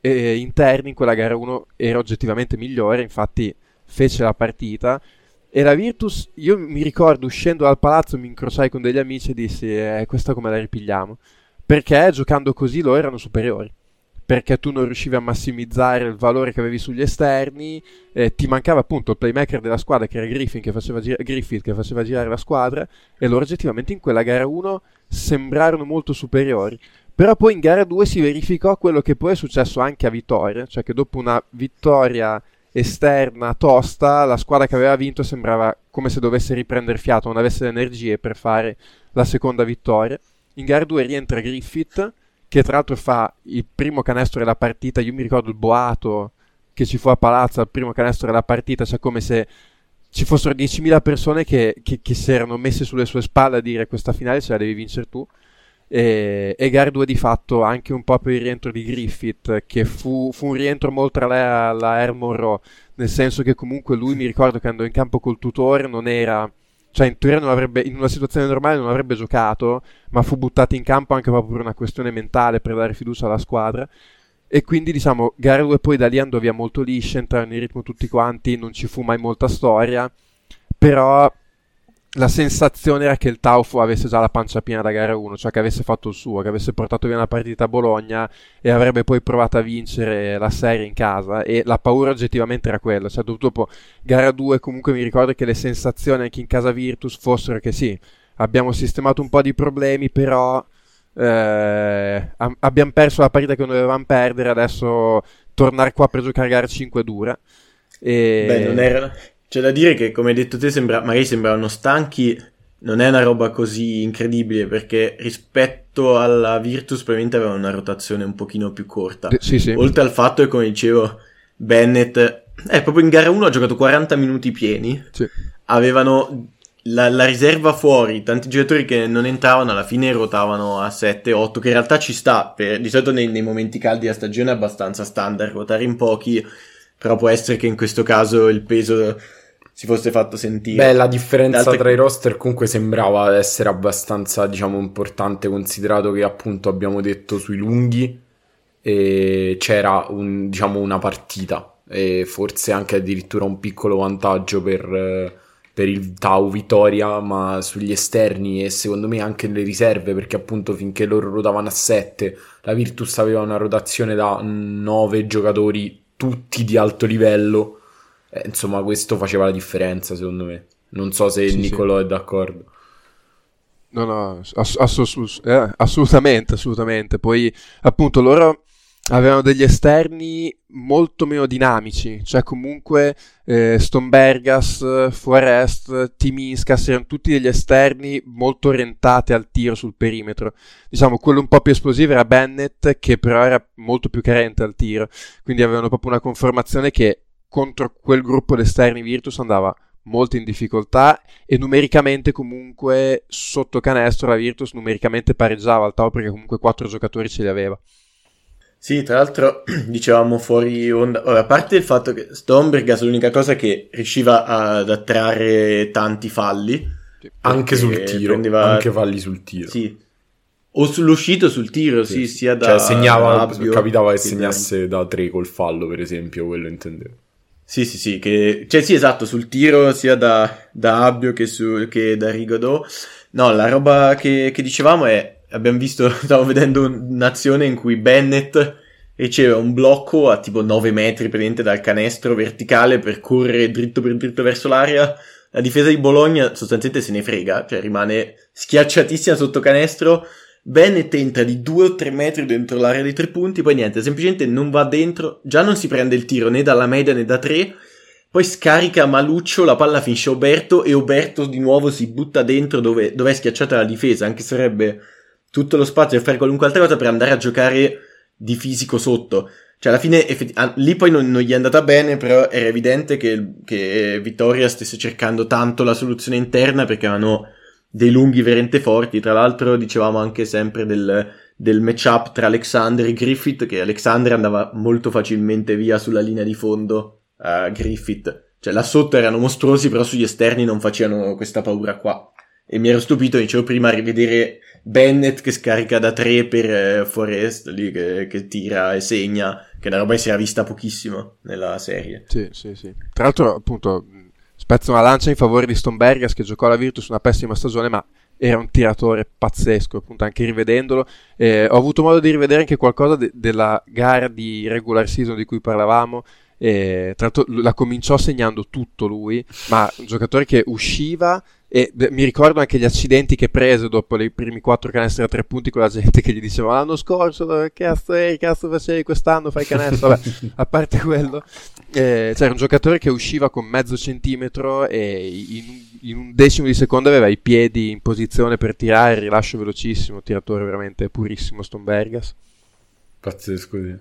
eh, interni in quella gara 1 era oggettivamente migliore, infatti fece la partita. E la Virtus, io mi ricordo uscendo dal palazzo, mi incrociai con degli amici e dissi: eh, Questa come la ripigliamo? Perché giocando così loro erano superiori. Perché tu non riuscivi a massimizzare il valore che avevi sugli esterni, eh, ti mancava appunto il playmaker della squadra che era Griffin che faceva gira- Griffith che faceva girare la squadra, e loro oggettivamente in quella gara 1 sembrarono molto superiori. Però poi in gara 2 si verificò quello che poi è successo anche a Vittoria, cioè che dopo una vittoria esterna tosta, la squadra che aveva vinto sembrava come se dovesse riprendere fiato, non avesse le energie per fare la seconda vittoria. In gara 2 rientra Griffith, che tra l'altro fa il primo canestro della partita, io mi ricordo il boato che ci fu a Palazzo al primo canestro della partita, cioè come se ci fossero 10.000 persone che, che, che si erano messe sulle sue spalle a dire questa finale se la devi vincere tu. E, e gara 2 di fatto anche un po' per il rientro di Griffith che fu, fu un rientro molto alla, alla Air Monroe nel senso che comunque lui mi ricordo che andò in campo col tutore non era cioè in teoria non avrebbe, in una situazione normale non avrebbe giocato ma fu buttato in campo anche proprio per una questione mentale per dare fiducia alla squadra. E quindi diciamo gara 2 poi da lì andò via molto liscia entrarono in ritmo tutti quanti non ci fu mai molta storia. Però la sensazione era che il Taufu avesse già la pancia piena da gara 1, cioè che avesse fatto il suo, che avesse portato via una partita a Bologna e avrebbe poi provato a vincere la serie in casa e la paura oggettivamente era quella, cioè dopo gara 2 comunque mi ricordo che le sensazioni anche in casa Virtus fossero che sì, abbiamo sistemato un po' di problemi però eh, abbiamo perso la partita che non dovevamo perdere, adesso tornare qua per giocare gara 5 dura. E... Beh, non era c'è da dire che, come hai detto te, sembra, magari sembravano stanchi, non è una roba così incredibile perché rispetto alla Virtus probabilmente avevano una rotazione un pochino più corta. Sì, sì. Oltre al fatto che, come dicevo, Bennett, eh, proprio in gara 1 ha giocato 40 minuti pieni, sì. avevano la, la, riserva fuori, tanti giocatori che non entravano alla fine ruotavano a 7-8, che in realtà ci sta, per, di solito nei, nei momenti caldi della stagione è abbastanza standard ruotare in pochi, però può essere che in questo caso il peso si fosse fatto sentire. Beh, la differenza altre... tra i roster comunque sembrava essere abbastanza, diciamo, importante, considerato che appunto abbiamo detto sui lunghi e c'era un, diciamo, una partita e forse anche addirittura un piccolo vantaggio per, per il Tau Vittoria, ma sugli esterni e secondo me anche nelle riserve, perché appunto finché loro ruotavano a 7, la Virtus aveva una rotazione da 9 giocatori tutti di alto livello eh, insomma, questo faceva la differenza, secondo me. Non so se sì, Nicolò sì. è d'accordo. No, no, ass- ass- eh, assolutamente, assolutamente. Poi, appunto, loro avevano degli esterni molto meno dinamici, cioè comunque eh, Stombergas, Forest, Timinskas erano tutti degli esterni molto orientati al tiro sul perimetro. Diciamo, quello un po' più esplosivo era Bennett, che però era molto più carente al tiro, quindi avevano proprio una conformazione che contro quel gruppo di esterni Virtus andava molto in difficoltà e numericamente comunque sotto canestro la Virtus numericamente pareggiava al Tau perché comunque quattro giocatori ce li aveva. Sì, tra l'altro dicevamo fuori onda, Ora, a parte il fatto che Stombergas l'unica cosa che riusciva ad attrarre tanti falli, Sì. Anche sul tiro, prendeva- anche falli sul tiro. Sì. O sull'uscito sul tiro, sì, sia da Cioè, segnava, Rabbio capitava che da- segnasse da 3 col fallo, per esempio, quello intendevo. Sì, sì, sì, che... cioè sì, esatto, sul tiro sia da, da Abbio che, su... che da Rigodò. No, la roba che, che dicevamo è, abbiamo visto, stavo vedendo un'azione in cui Bennett riceve un blocco a tipo 9 metri praticamente dal canestro verticale per correre dritto per dritto verso l'area. La difesa di Bologna sostanzialmente se ne frega, cioè rimane schiacciatissima sotto canestro. Bennett entra di 2 o 3 metri dentro l'area dei tre punti, poi niente, semplicemente non va dentro, già non si prende il tiro né dalla media né da 3, poi scarica Maluccio, la palla finisce a Oberto e Oberto di nuovo si butta dentro dove, dove è schiacciata la difesa, anche se sarebbe tutto lo spazio per fare qualunque altra cosa per andare a giocare di fisico sotto. Cioè, alla fine, effetti- ah, lì poi non, non gli è andata bene, però era evidente che, che Vittoria stesse cercando tanto la soluzione interna perché avevano dei lunghi veramente forti. Tra l'altro, dicevamo anche sempre del, del matchup tra Alexander e Griffith, che Alexander andava molto facilmente via sulla linea di fondo a Griffith. Cioè, là sotto erano mostruosi, però sugli esterni non facevano questa paura qua. E mi ero stupito, dicevo prima, a rivedere Bennett che scarica da tre per eh, Forest, lì che, che tira e segna, che è roba si era vista pochissimo nella serie. Sì, sì, sì. Tra l'altro, appunto, mh, spezzo una lancia in favore di Stombergas che giocò alla Virtus una pessima stagione, ma era un tiratore pazzesco, appunto, anche rivedendolo. Eh, ho avuto modo di rivedere anche qualcosa de- della gara di regular season di cui parlavamo. Eh, l'altro la cominciò segnando tutto lui, ma un giocatore che usciva e beh, mi ricordo anche gli accidenti che prese dopo i primi quattro canestri a tre punti con la gente che gli diceva l'anno scorso dove cazzo eri, cazzo facevi quest'anno, fai canestro. Vabbè, a parte quello, eh, c'era un giocatore che usciva con mezzo centimetro e in, in un decimo di secondo aveva i piedi in posizione per tirare, il rilascio velocissimo, tiratore veramente purissimo Stombergas. Pazzesco, sì.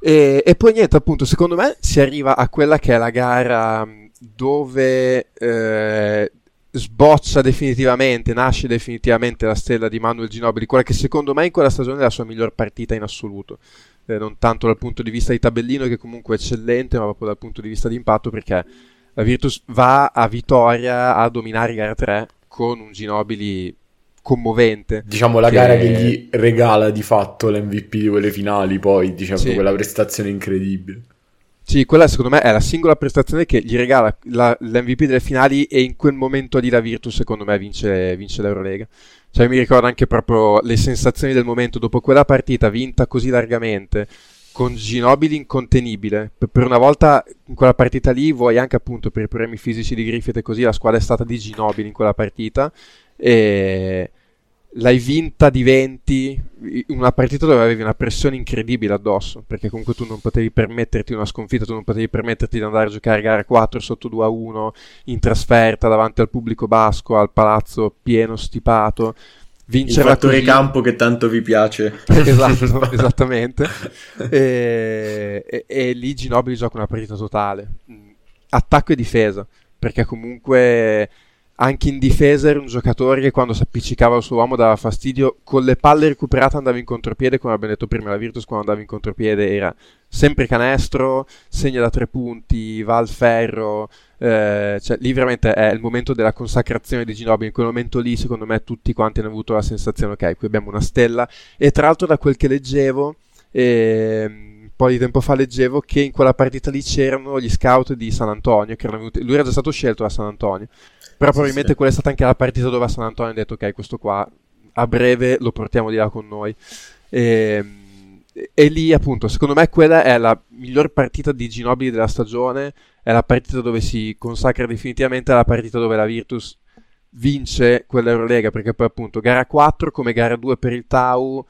E, e poi niente, appunto, secondo me si arriva a quella che è la gara dove eh, sboccia definitivamente, nasce definitivamente la stella di Manuel Ginobili, quella che secondo me in quella stagione è la sua miglior partita in assoluto. Eh, non tanto dal punto di vista di tabellino, che comunque è eccellente, ma proprio dal punto di vista di impatto, perché la Virtus va a Vittoria a dominare gara 3 con un Ginobili commovente. Diciamo la Che- gara che gli regala di fatto l'MVP di quelle finali, poi diciamo Sì. quella prestazione incredibile. Sì, quella secondo me è la singola prestazione che gli regala la- l'MVP delle finali e in quel momento lì la Virtus secondo me vince, vince l'Eurolega. Cioè mi ricordo anche proprio le sensazioni del momento dopo quella partita vinta così largamente con Ginobili incontenibile. Per, una volta in quella partita lì, vuoi anche appunto per i problemi fisici di Griffith e così, la squadra è stata di Ginobili in quella partita e l'hai vinta di 20 in una partita dove avevi una pressione incredibile addosso perché comunque tu non potevi permetterti una sconfitta tu non potevi permetterti di andare a giocare gara 4 sotto 2 a 1 in trasferta davanti al pubblico basco al palazzo pieno stipato Il vincere fattore campo che tanto vi piace. esatto, esattamente. E, e- e lì Ginobili gioca una partita totale, attacco e difesa, perché comunque anche in difesa era un giocatore che quando si appiccicava al suo uomo dava fastidio, con le palle recuperate andava in contropiede, come abbiamo detto prima, la Virtus quando andava in contropiede era sempre canestro, segna da tre punti, va al ferro, eh, cioè lì veramente è il momento della consacrazione di Ginobili, in quel momento lì secondo me tutti quanti hanno avuto la sensazione, ok, qui abbiamo una stella, e tra l'altro da quel che leggevo, ehm, un po' di tempo fa leggevo che in quella partita lì c'erano gli scout di San Antonio, che erano venuti, lui era già stato scelto da San Antonio, però probabilmente sì. quella è stata anche la partita dove a San Antonio hanno detto ok, questo qua a breve lo portiamo di là con noi. Ehm, E, e lì appunto, secondo me quella è la miglior partita di Ginobili della stagione, è la partita dove si consacra definitivamente, è la partita dove la Virtus vince quell'Eurolega, perché poi appunto gara 4 come gara 2 per il Tau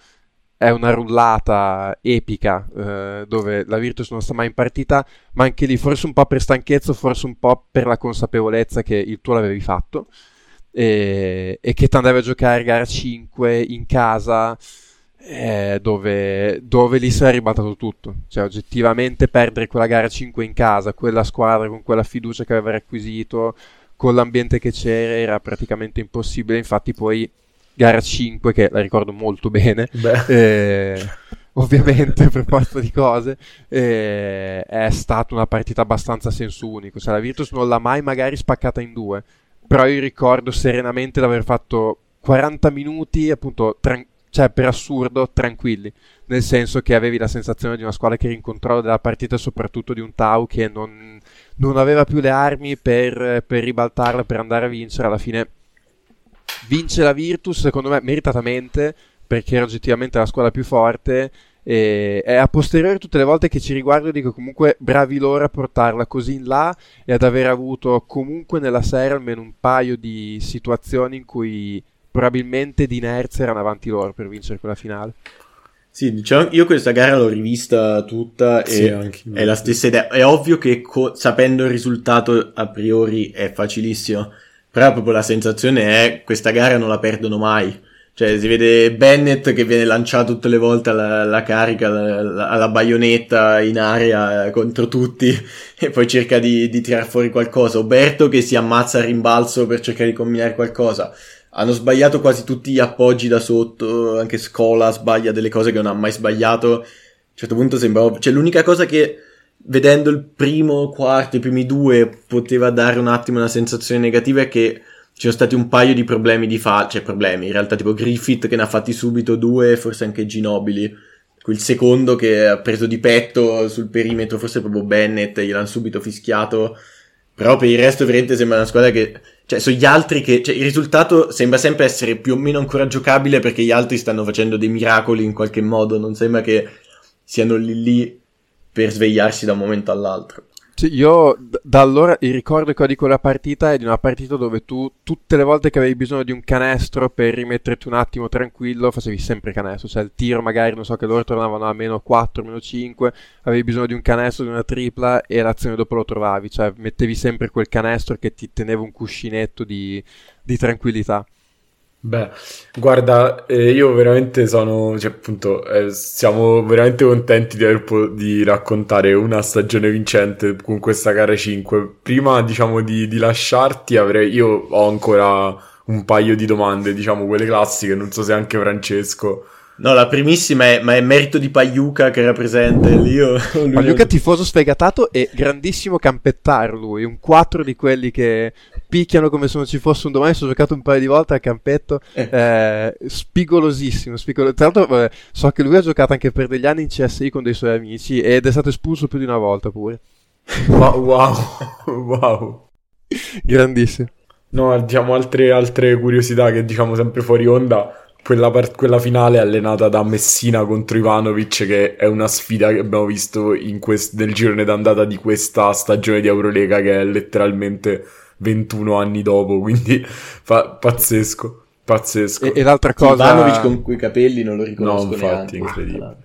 è una rullata epica eh, dove la Virtus non sta mai in partita, ma anche lì forse un po' per stanchezza, forse un po' per la consapevolezza che il tuo l'avevi fatto e, e che ti andavi a giocare gara 5 in casa eh, dove, dove lì si è ribaltato tutto. Cioè, oggettivamente perdere quella gara 5 in casa, quella squadra con quella fiducia che aveva acquisito, con l'ambiente che c'era, era praticamente impossibile. Infatti, poi gara 5, che la ricordo molto bene, eh, ovviamente per forza di cose, eh, è stata una partita abbastanza a senso unico. Cioè, la Virtus non l'ha mai magari spaccata in due. però io ricordo serenamente di aver fatto 40 minuti, appunto, tran- cioè per assurdo, tranquilli, nel senso che avevi la sensazione di una squadra che era in controllo della partita e soprattutto di un Tau che non, non aveva più le armi per, per ribaltarla, per andare a vincere, alla fine vince la Virtus, secondo me meritatamente, perché era oggettivamente la squadra più forte e, e, a posteriori tutte le volte che ci riguardo dico comunque bravi loro a portarla così in là e ad aver avuto comunque nella serie almeno un paio di situazioni in cui probabilmente di inerzia erano avanti loro per vincere quella finale. Sì, diciamo, io questa gara l'ho rivista tutta e sì, è la stessa idea. È ovvio che co- sapendo il risultato a priori è facilissimo, però proprio la sensazione è questa gara non la perdono mai. Cioè, si vede Bennett che viene lanciato tutte le volte alla, alla carica, alla, baionetta in aria contro tutti e poi cerca di, di tirar fuori qualcosa. Oberto che si ammazza a rimbalzo per cercare di combinare qualcosa. Hanno sbagliato quasi tutti gli appoggi da sotto, anche Scola sbaglia delle cose che non ha mai sbagliato. A un certo punto sembrava... Cioè, l'unica cosa che vedendo il primo quarto, i primi due, poteva dare un attimo una sensazione negativa è che ci sono stati un paio di problemi di fallo, cioè problemi, in realtà tipo Griffith che ne ha fatti subito due, forse anche Ginobili, il secondo che ha preso di petto sul perimetro, forse proprio Bennett, gliel'hanno subito fischiato, però per il resto veramente sembra una squadra che, cioè sono gli altri che, cioè il risultato sembra sempre essere più o meno ancora giocabile perché gli altri stanno facendo dei miracoli in qualche modo, non sembra che siano lì lì per svegliarsi da un momento all'altro. Sì, io da allora il ricordo che ho di quella partita è di una partita dove tu tutte le volte che avevi bisogno di un canestro per rimetterti un attimo tranquillo facevi sempre canestro, cioè il tiro magari non so che loro tornavano a meno 4, meno 5, avevi bisogno di un canestro, di una tripla e l'azione dopo lo trovavi, cioè mettevi sempre quel canestro che ti teneva un cuscinetto di, di tranquillità. Beh, guarda, eh, io veramente sono, cioè appunto, eh, siamo veramente contenti di, aver po- di raccontare una stagione vincente con questa gara 5. Prima, diciamo, di, di lasciarti, avrei, io ho ancora un paio di domande, diciamo, quelle classiche, non so se anche Francesco No, la primissima è, ma è merito di Pagliuca che era presente lì. Pagliuca tifoso sfegatato e grandissimo campettaro lui, un 4 di quelli che picchiano come se non ci fosse un domani, sono giocato un paio di volte a campetto, eh. Eh, spigolosissimo, spigolo... tra l'altro eh, so che lui ha giocato anche per degli anni in CSI con dei suoi amici ed è stato espulso più di una volta pure. wow, wow, wow. grandissimo. No, diciamo altre, altre curiosità che diciamo sempre fuori onda quella, part- quella finale allenata da Messina contro Ivanovic, che è una sfida che abbiamo visto quest- nel girone d'andata di questa stagione di Eurolega, che è letteralmente 21 anni dopo, quindi fa- pazzesco. Pazzesco. E, e l'altra cosa... Ivanovic con quei capelli non lo riconosco No, infatti, è incredibile.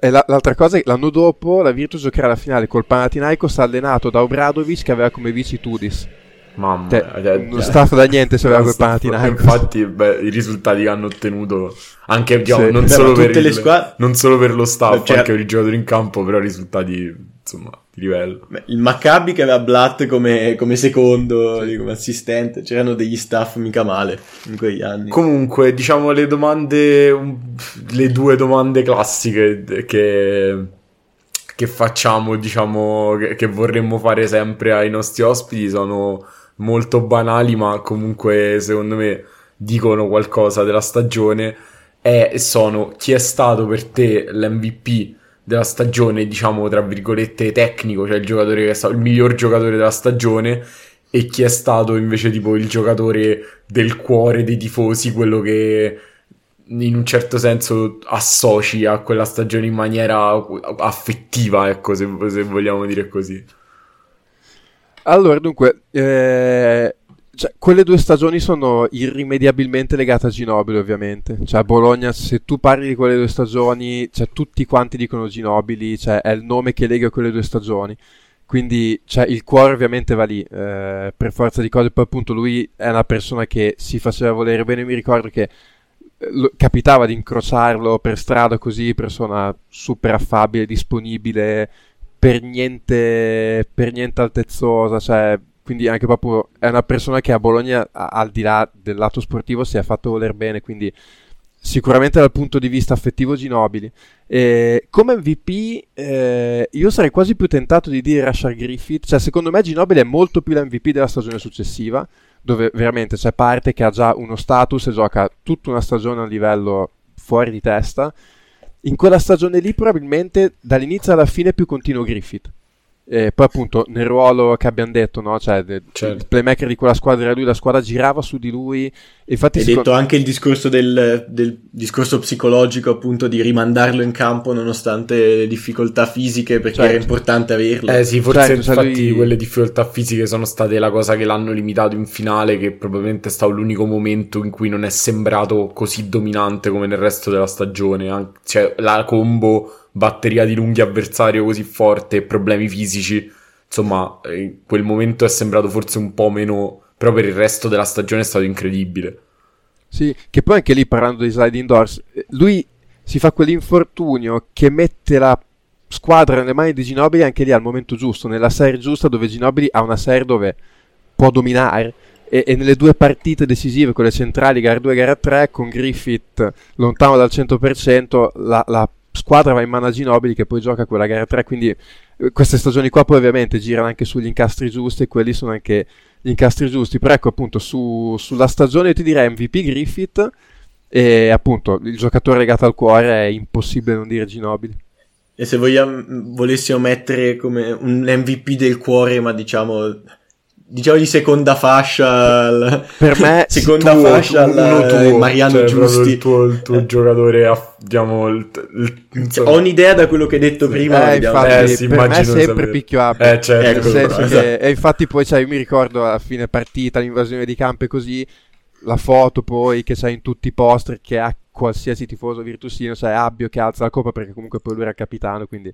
E l'altra cosa è che l'anno dopo la Virtus giocherà la finale col Panathinaikos allenato da Obradovic che aveva come vici Tudis. Mamma Te, cioè, non staff da niente se aveva quei Panathinaikos. Infatti, beh, i risultati che hanno ottenuto anche sì. non, beh, solo per il, squadre... non, solo per lo staff, cioè... anche per i giocatori in campo, però risultati insomma di livello. Beh, il Maccabi che aveva Blatt come, come secondo, sì. come assistente, c'erano degli staff mica male in quegli anni. Comunque, diciamo le domande, le due domande classiche che che facciamo, diciamo, che, che vorremmo fare sempre ai nostri ospiti sono molto banali, ma comunque secondo me dicono qualcosa della stagione. E sono chi è stato per te l'MVP della stagione, diciamo tra virgolette tecnico, cioè il giocatore che è stato il miglior giocatore della stagione, e chi è stato invece tipo il giocatore del cuore dei tifosi, quello che in un certo senso associ a quella stagione in maniera affettiva, ecco, se, se vogliamo dire così. Allora, dunque, eh, cioè, quelle due stagioni sono irrimediabilmente legate a Ginobili, ovviamente. Cioè, a Bologna, se tu parli di quelle due stagioni, cioè, tutti quanti dicono Ginobili, cioè, è il nome che lega quelle due stagioni. Quindi, cioè, il cuore ovviamente va lì, eh, per forza di cose. Poi, appunto, lui è una persona che si faceva volere bene. Mi ricordo che eh, capitava di incrociarlo per strada così, persona super affabile, disponibile, per niente, per niente altezzosa, cioè, quindi anche proprio è una persona che a Bologna, al di là del lato sportivo, si è fatto voler bene, quindi sicuramente dal punto di vista affettivo Ginobili. E come MVP eh, io sarei quasi più tentato di dire Rashard Griffith, cioè secondo me Ginobili è molto più l'MVP della stagione successiva, dove veramente c'è parte che ha già uno status e gioca tutta una stagione a livello fuori di testa. In quella stagione lì probabilmente dall'inizio alla fine più continuo Griffith. E poi appunto nel ruolo che abbiamo detto, no? cioè, de- Certo. il playmaker di quella squadra era lui, la squadra girava su di lui. Infatti Hai secondo- detto anche il discorso del, del discorso psicologico, appunto, di rimandarlo in campo nonostante le difficoltà fisiche, perché Certo. era importante averlo. Eh sì, forse Certo, cioè infatti lui- quelle difficoltà fisiche sono state la cosa che l'hanno limitato in finale, che probabilmente è stato l'unico momento in cui non è sembrato così dominante come nel resto della stagione. An- Cioè, la combo, batteria di lunghi avversario così forte, problemi fisici, insomma, in quel momento è sembrato forse un po' meno... Però per il resto della stagione è stato incredibile. Sì, che poi anche lì parlando di sliding doors, eh, lui si fa quell'infortunio che mette la squadra nelle mani di Ginobili anche lì al momento giusto, nella serie giusta dove Ginobili ha una serie dove può dominare e, e nelle due partite decisive, quelle centrali, gara 2 e gara 3, con Griffith lontano dal 100%, la, la squadra va in mano a Ginobili che poi gioca quella gara 3, quindi eh, queste stagioni qua poi ovviamente girano anche sugli incastri giusti e quelli sono anche gli incastri giusti, però ecco appunto su- sulla stagione io ti direi MVP Griffith e appunto il giocatore legato al cuore è impossibile non dire Ginobili. E se vogliamo, volessimo mettere come un MVP del cuore, ma diciamo, diciamo di seconda fascia, al- Per me, seconda Tuo- fascia al- uno tuo, Mariano cioè, proprio Giusti. Il tuo, il tuo giocatore, aff- diciamo, il, il- insomma- Ho un'idea da quello che hai detto prima. ma Eh, infatti, Eh, sì, per me è sempre sapere. picchio up. Eh, certo, ecco, senso esatto. che- e infatti poi cioè, io mi ricordo a fine partita, l'invasione di campo e così, la foto poi che c'è in tutti i poster che ha qualsiasi tifoso virtusino, cioè Abbio che alza la coppa perché comunque poi lui era il capitano, quindi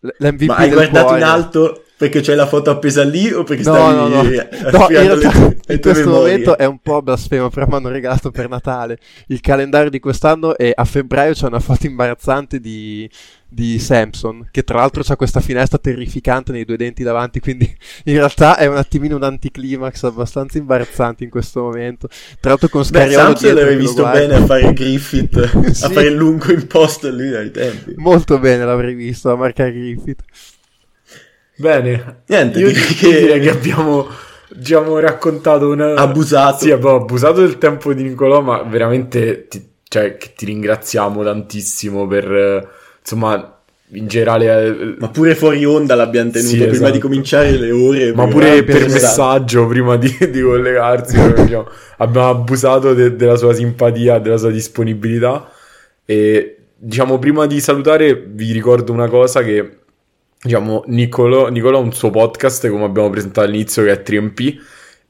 l- l'MVP Ma hai del guardato cuore- in alto perché c'è la foto appesa lì o perché No, stavi no, no. No, in le realtà le in questo memorie? momento è un po' blasfemo, però mi hanno regalato per Natale il calendario di quest'anno e a febbraio c'è una foto imbarazzante di, di Samson, che tra l'altro c'ha questa finestra terrificante nei due denti davanti, quindi in realtà è un attimino un anticlimax abbastanza imbarazzante in questo momento. Tra l'altro con Beh, Scariolo Samson dietro l'avrei visto bene a fare Griffith, Sì. a fare il lungo imposto lì ai tempi. Molto bene l'avrei visto a marcare Griffith. Bene, Niente, io direi che- direi che abbiamo, diciamo, raccontato una... Abusato. Sì, abbiamo abusato del tempo di Nicolò, ma veramente ti, cioè, ti ringraziamo tantissimo per, eh, insomma, in generale... eh, Ma pure fuori onda l'abbiamo tenuto Sì, prima esatto. di cominciare le ore. Ma pure per messaggio prima di, di collegarsi proprio, diciamo, abbiamo abusato de- della sua simpatia, della sua disponibilità e diciamo prima di salutare vi ricordo una cosa che diciamo Niccolò, Niccolò ha un suo podcast come abbiamo presentato all'inizio che è 3MP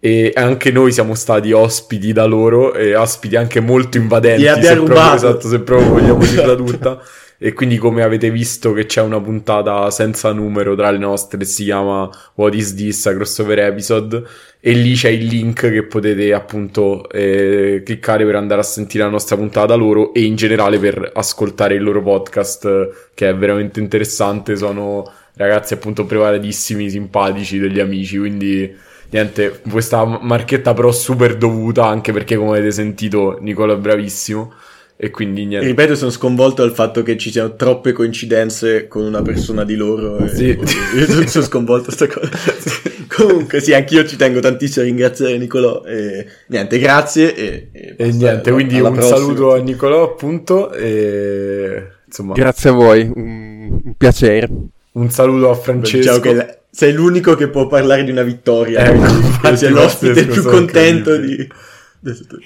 e anche noi siamo stati ospiti da loro e ospiti anche molto invadenti Gli se proprio, esatto, se proprio vogliamo dirla tutta e quindi come avete visto che c'è una puntata senza numero tra le nostre si chiama What is this? a crossover episode e lì c'è il link che potete appunto eh, cliccare per andare a sentire la nostra puntata loro e in generale per ascoltare il loro podcast che è veramente interessante sono ragazzi appunto preparatissimi simpatici degli amici quindi niente questa marchetta però super dovuta anche perché come avete sentito Nicola è bravissimo e quindi niente Ripeto, sono sconvolto dal fatto che ci siano troppe coincidenze con una persona di loro. e- Sì. Io sono, sconvolto sta cosa. Comunque, sì, anch'io ci tengo tantissimo a ringraziare Nicolò. E niente, grazie. E, e e niente quindi un prossima. saluto a Nicolò appunto e insomma Grazie a voi, un, un piacere. un saluto a Francesco che la- sei l'unico che può parlare di una vittoria. Quindi infatti, sei l'ospite più contento di.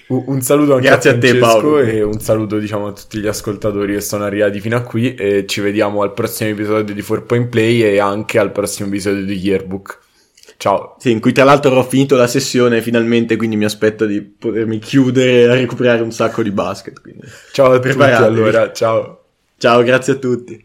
Un saluto anche Grazie a a te, Paolo. e un saluto diciamo a tutti gli ascoltatori che sono arrivati fino a qui e ci vediamo al prossimo episodio di 4 Point Play e anche al prossimo episodio di Yearbook. Ciao. Sì, in cui tra l'altro ho finito la sessione finalmente, quindi mi aspetto di potermi chiudere a recuperare un sacco di basket. Quindi. Ciao a tutti allora, ciao. Ciao, grazie a tutti.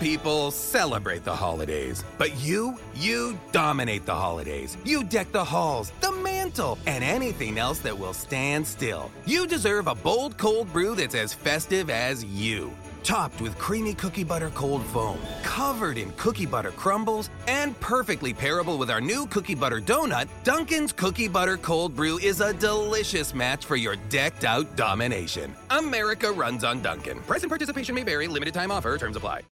people celebrate the holidays, but you, you dominate the holidays. You deck the halls, the mantle, and anything else that will stand still. You deserve a bold cold brew that's as festive as you. Topped with creamy cookie butter cold foam, covered in cookie butter crumbles, and perfectly pairable with our new cookie butter donut, Dunkin's Cookie Butter Cold Brew is a delicious match for your decked out domination. America runs on Dunkin'. Price and participation may vary, limited time offer, terms apply.